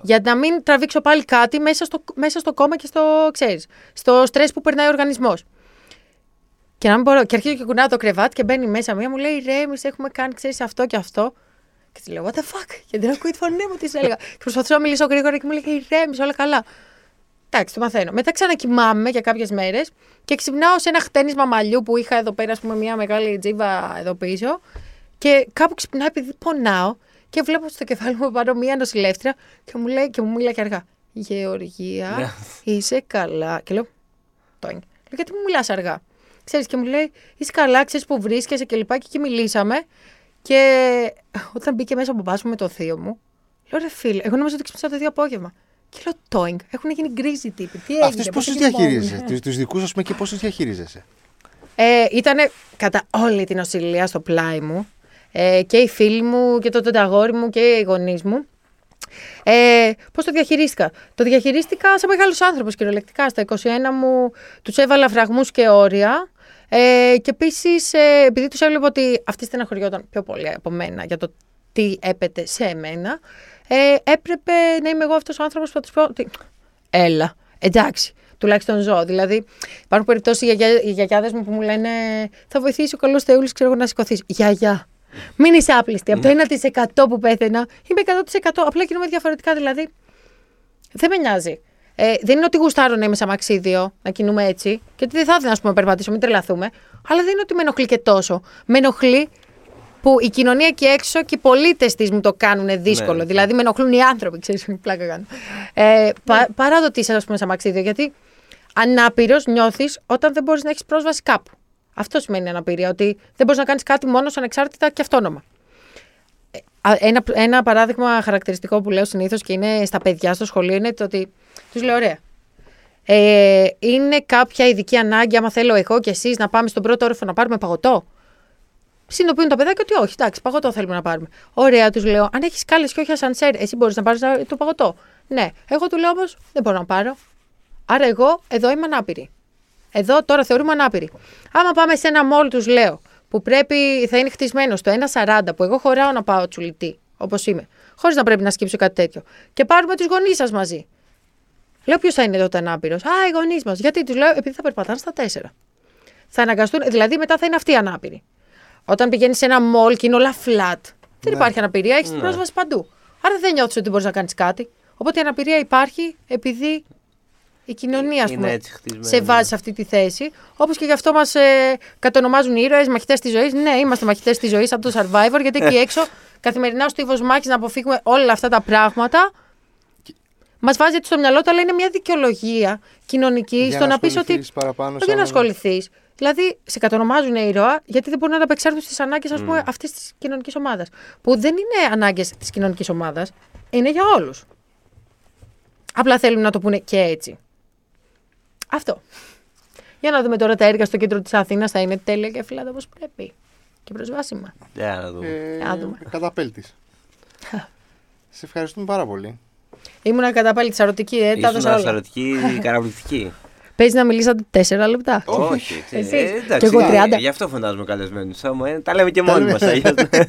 Για να μην τραβήξω πάλι κάτι μέσα στο, μέσα στο κόμμα και στο, ξέρεις, στο στρες που περνάει ο οργανισμός. Και να μην μπορώ. Και αρχίζω και κουνάω το κρεβάτι και μπαίνει μέσα μία, μου λέει ρε, εμείς έχουμε κάνει, ξέρεις, αυτό και αυτό. Και της λέω, what the fuck, γιατί δεν ακούει τη φωνή μου, της έλεγα. και προσπαθούσα να μιλήσω γρήγορα και μου λέει, ρε, εμείς όλα καλά. Εντάξει, το μαθαίνω. Μετά ξανακοιμάμαι για κάποιες μέρες και ξυπνάω σε ένα χτένισμα μαλλιού που είχα εδώ πέρα, ας πούμε, μια μεγάλη τζίβα εδώ πίσω. Και κάπου ξυπνάω επειδή πονάω και βλέπω στο κεφάλι μου πάνω μια νοσηλεύτρια και μου λέει και μου μιλάει και αργά. Ναι. Γεωργία, είσαι καλά. Και λέω, Τόνι. Λέω, γιατί μου μιλάς αργά; Ξέρεις, και μου λέει, είσαι καλά, ξέρεις που βρίσκεσαι και λοιπά. Και εκεί μιλήσαμε. Και όταν μπήκε μέσα ο μπαμπάς μου με το θείο μου, λέω ρε φίλε, εγώ νόμιζα ότι ξύπνησα το ίδιο απόγευμα. Και λέω Τόινγκ, έχουν γίνει γκρίζοι τύποι. Τι έγινε, Αυτούς πώς πώς τους έγινε διαχειρίζεσαι, μόνο. τους τους δικούς, ας πούμε, και πώ του διαχειρίζεσαι; Ε, ήταν κατά όλη την νοσηλεία στο πλάι μου. Ε, και οι φίλοι μου και το τενταγόρι μου και οι γονείς μου. Ε, Πώς το διαχειρίστηκα; Το διαχειρίστηκα σαν μεγάλος άνθρωπος κυριολεκτικά. Στα 21 μου τους έβαλα φραγμούς και όρια. Ε, και επίσης, ε, επειδή τους έβλεπα ότι αυτοί στεναχωριόταν πιο πολύ από μένα για το τι έπεται σε εμένα, ε, έπρεπε να είμαι εγώ αυτός ο άνθρωπος που θα τους πω ότι. Έλα, εντάξει, τουλάχιστον ζω. Δηλαδή, υπάρχουν περιπτώσεις οι, γιαγιά, οι γιαγιάδες μου που μου λένε Θα βοηθήσει ο καλός Θεούλης, ξέρω εγώ, να σηκωθείς. Γιαγιά. Μην είσαι άπληστη. Από το 1% που πέθαινα, είμαι 100%. Απλά κινούμαι διαφορετικά. Δηλαδή, δεν με νοιάζει. Ε, δεν είναι ότι γουστάρω να είμαι σαν μαξίδιο, να κινούμε έτσι. Γιατί δεν θα ήθελα να πούμε, περπατήσω, μην τρελαθούμε. Αλλά δεν είναι ότι με ενοχλεί και τόσο. Με ενοχλεί που η κοινωνία εκεί έξω και οι πολίτες της μου το κάνουν δύσκολο. Ναι, δηλαδή, με ενοχλούν οι άνθρωποι, ξέρεις, πλάκα κάνω. Ε, πα, παρά το ότι είσαι, ας πούμε, σαν μαξίδιο. Γιατί ανάπηρος νιώθεις όταν δεν μπορείς να έχεις πρόσβαση κάπου. Αυτό σημαίνει αναπηρία. Ότι δεν μπορείς να κάνεις κάτι μόνος ανεξάρτητα και αυτόνομα. Ε, α, Ένα, ένα παράδειγμα χαρακτηριστικό που λέω συνήθως και είναι στα παιδιά στο σχολείο είναι το ότι τους λέω: Ωραία. Ε, είναι κάποια ειδική ανάγκη, άμα θέλω εγώ και εσείς να πάμε στον πρώτο όροφο να πάρουμε παγωτό. Συνειδητοποιούν τα παιδάκια ότι όχι, εντάξει, παγωτό θέλουμε να πάρουμε. Ωραία, τους λέω: Αν έχεις κάλε και όχι ασανσέρ, εσύ μπορείς να πάρεις το παγωτό. Ναι. Εγώ του λέω όμως: Δεν μπορώ να πάρω. Άρα εγώ εδώ είμαι ανάπηρη. Εδώ τώρα θεωρούμε ανάπηρη. Άμα πάμε σε ένα μόλ, τους λέω, που πρέπει, θα είναι χτισμένος στο 1,40 που εγώ χωράω να πάω τσουλητή, όπως είμαι, χωρίς να πρέπει να σκύψω κάτι τέτοιο. Και πάρουμε τους γονείς σας μαζί. Λέω ποιος θα είναι τότε ανάπηρος; Α, οι γονείς μας. Γιατί τους λέω, επειδή θα περπατάνε στα 4. Θα αναγκαστούν, δηλαδή μετά θα είναι αυτοί οι ανάπηροι. Όταν πηγαίνεις σε ένα μόλ και είναι όλα flat, δεν υπάρχει αναπηρία, έχεις την πρόσβαση παντού. Άρα δεν νιώθεις ότι μπορείς να κάνεις κάτι. Οπότε η αναπηρία υπάρχει επειδή η κοινωνία, ας Είναι πούμε, έτσι χτισμένη, σε βάζει σε αυτή τη θέση. Όπως και γι' αυτό μας ε, κατονομάζουν οι ήρωες, μαχητές της ζωής. Ναι, είμαστε μαχητές της ζωής από το survivor, γιατί εκεί έξω καθημερινά ο στίβος μάχη να αποφύγουμε όλα αυτά τα πράγματα. Μας βάζει έτσι στο μυαλό του, αλλά είναι μια δικαιολογία κοινωνική Για στο να να πεις ότι. ασχοληθείς παραπάνω Όχι για να σαν- ασχοληθείς. Δηλαδή, σε κατονομάζουν ήρωα γιατί δεν μπορούν να ανταπεξέλθουν στις ανάγκες mm. αυτής της κοινωνικής ομάδας. Που δεν είναι ανάγκες της κοινωνικής ομάδας, είναι για όλους. Απλά θέλουν να το πούνε και έτσι. Αυτό. Για να δούμε τώρα τα έργα στο κέντρο της Αθήνας θα είναι τέλεια και φυλάτα όπως πρέπει. Και προσβάσιμα. Για να δούμε. Ε, Να δούμε. Καταπέλτης. Σε ευχαριστούμε πάρα πολύ. Ήμουνα κατά πάλι τσαρωτική, ε, τα Ήσουν έδωσα όλα. ασαρωτική, καταπληκτική. Παίζει να μιλήσατε τέσσερα λεπτά. Όχι. Εσείς. ε, εντάξει, Κι εγώ 30. Γι' αυτό φαντάζομαι καλεσμένους. Τα λέμε και μόνοι λέμε. μα.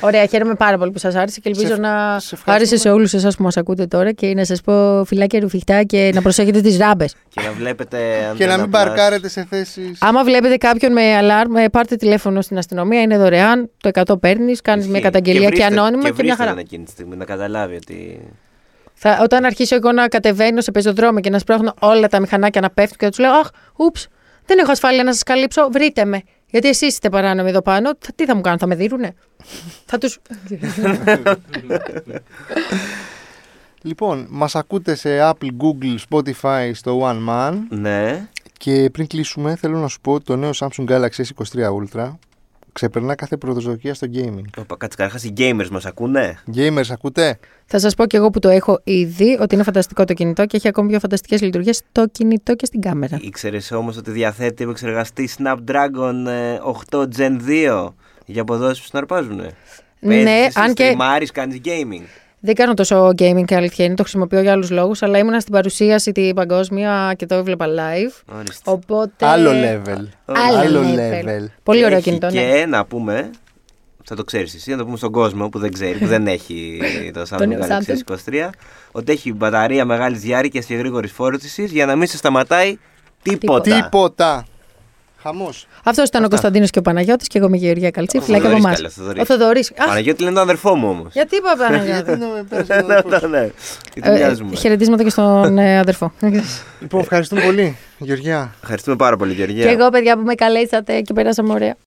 Ωραία, χαίρομαι πάρα πολύ που σας άρεσε και ελπίζω Σε- να σε ευχαριστούμε. άρεσε σε όλους εσάς που μας ακούτε τώρα και να σας πω φυλάκια ρουφιχτά και να προσέχετε τις ράμπες. Και να βλέπετε. Και να Antenna μην Plus. παρκάρετε σε θέσεις. Άμα βλέπετε κάποιον με αλάρμ, ε, πάρτε τηλέφωνο στην αστυνομία, είναι δωρεάν. Το 100 παίρνεις, κάνεις μια Ισχύει. καταγγελία και, βρίστε- ανώνυμα και, και μια βρίστε χαρά. τον εκείνη τη στιγμή να καταλάβει ότι. Θα, όταν αρχίσω εγώ να κατεβαίνω σε πεζοδρόμιο και να σπρώχνω όλα τα μηχανάκια να πέφτουν και να τους λέω Αχ, ούψ, δεν έχω ασφάλεια να σας καλύψω, βρείτε με. Γιατί εσείς είστε παράνομοι εδώ πάνω. Θα- Τι θα μου κάνουν, θα με δίνουνε. θα του. Λοιπόν, μας ακούτε σε Apple, Google, Spotify, στο One Man. Ναι. Και πριν κλείσουμε, θέλω να σου πω ότι το νέο Samsung Galaxy S23 Ultra ξεπερνά κάθε προσδοκία στο gaming. Όπα, Κάτσε καταρχάς οι gamers μας ακούνε; Gamers, ακούτε; θα σας πω κι εγώ που το έχω ήδη ότι είναι φανταστικό το κινητό και έχει ακόμη πιο φανταστικές λειτουργίες στο κινητό και στην κάμερα. Ήξερες όμως ότι διαθέτει επεξεργαστή Snapdragon ε, 8 Gen 2 για αποδόσεις που συναρπάζουν. Ναι, αν και- κάνεις gaming. Δεν κάνω τόσο gaming και αλήθεια είναι, το χρησιμοποιώ για άλλους λόγους, αλλά ήμουνα στην παρουσίαση την παγκόσμια και το έβλεπα live. Ορίστε. Οπότε. Άλλο level. Άλλο level. Πολύ ωραίο Έχει κινητό, ναι. Και να πούμε, θα το ξέρεις εσύ, να το πούμε στον κόσμο που δεν ξέρει, που δεν έχει το Samsung νέο Galaxy Samsung. S23, ότι έχει μπαταρία μεγάλης διάρκειας και γρήγορης φόρτισης για να μην σε σταματάει τίποτα. Τίποτα. Χαμός. Αυτός ήταν ο Κωνσταντίνος και ο Παναγιώτης και εγώ είμαι η Γεωργία Καλτσή. Ο Φιλάκια από Θοδωρής εμάς. καλές, Θοδωρής. Ο Θοδωρή. Παναγιώτη λένε τον αδερφό μου όμως. Γιατί είπα Παναγιώτη; Γιατί να με πέρασε ο αδερφός σου. Ναι, τι Ε, μοιάζουμε. Χαιρετίσματα και στον ε, αδερφό. Λοιπόν, ευχαριστούμε πολύ, Γεωργιά. Ευχαριστούμε πάρα πολύ, Γεωργία. και εγώ, παιδιά, που με καλέσατε και περάσαμε ωραία.